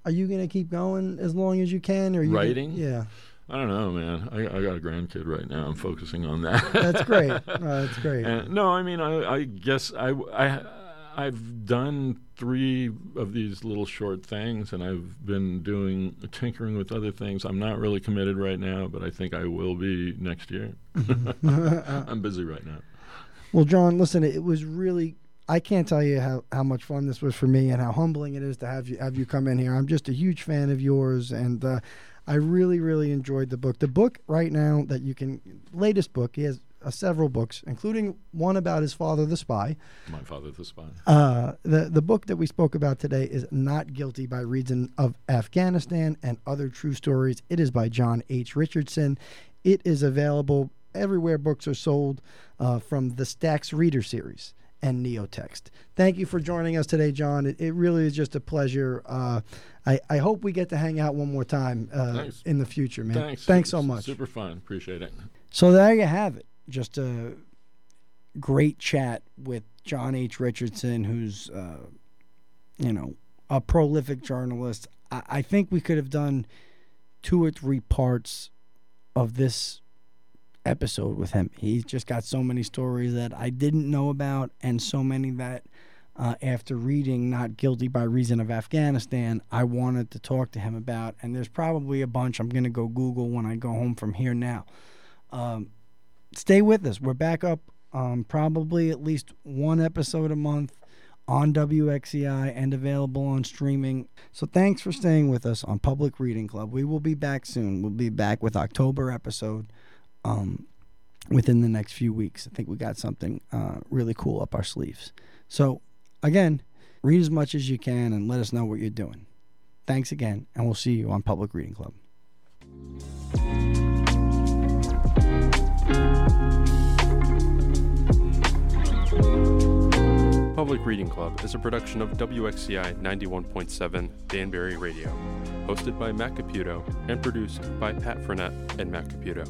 are you gonna keep going as long as you can? Or are you gonna- Writing? yeah, i don't know man i, I got a grandkid right now i'm focusing on that that's great. Uh, that's great. And, no, I mean, I, I guess I, I, I've done three of these little short things, and I've been doing tinkering with other things. I'm not really committed right now, but I think I will be next year. I'm busy right now. Well, John, listen, it was really. I can't tell you how, how much fun this was for me and how humbling it is to have you have you come in here. I'm just a huge fan of yours, and uh, I really really enjoyed the book. The book right now that you can latest book. He has uh, several books, including one about his father, the spy. My father, the spy. Uh, the the book that we spoke about today is "Not Guilty by Reason of Afghanistan and Other True Stories." It is by John H. Richardson. It is available everywhere books are sold, uh, from the Stacks Reader series and NeoText. Thank you for joining us today, John. It, it really is just a pleasure. Uh, I, I hope we get to hang out one more time uh, in the future, man. Thanks. Thanks so much. Super fun. Appreciate it. So there you have it. Just a great chat with John H. Richardson, who's, uh, you know, a prolific journalist. I, I think we could have done two or three parts of this episode with him. He's just got so many stories that I didn't know about, and so many that uh, after reading Not Guilty by Reason of Afghanistan, I wanted to talk to him about. And there's probably a bunch I'm going to go Google when I go home from here now. Um, stay with us. We're back up um, probably at least one episode a month on WXCI and available on streaming. So thanks for staying with us on Public Reading Club. We will be back soon. We'll be back with October episode um, within the next few weeks. I think we got something uh, really cool up our sleeves. So again, read as much as you can and let us know what you're doing. Thanks again, and we'll see you on Public Reading Club. Public Reading Club is a production of WXCI 91.7 Danbury Radio, hosted by Matt Caputo and produced by Pat Frenette and Matt Caputo.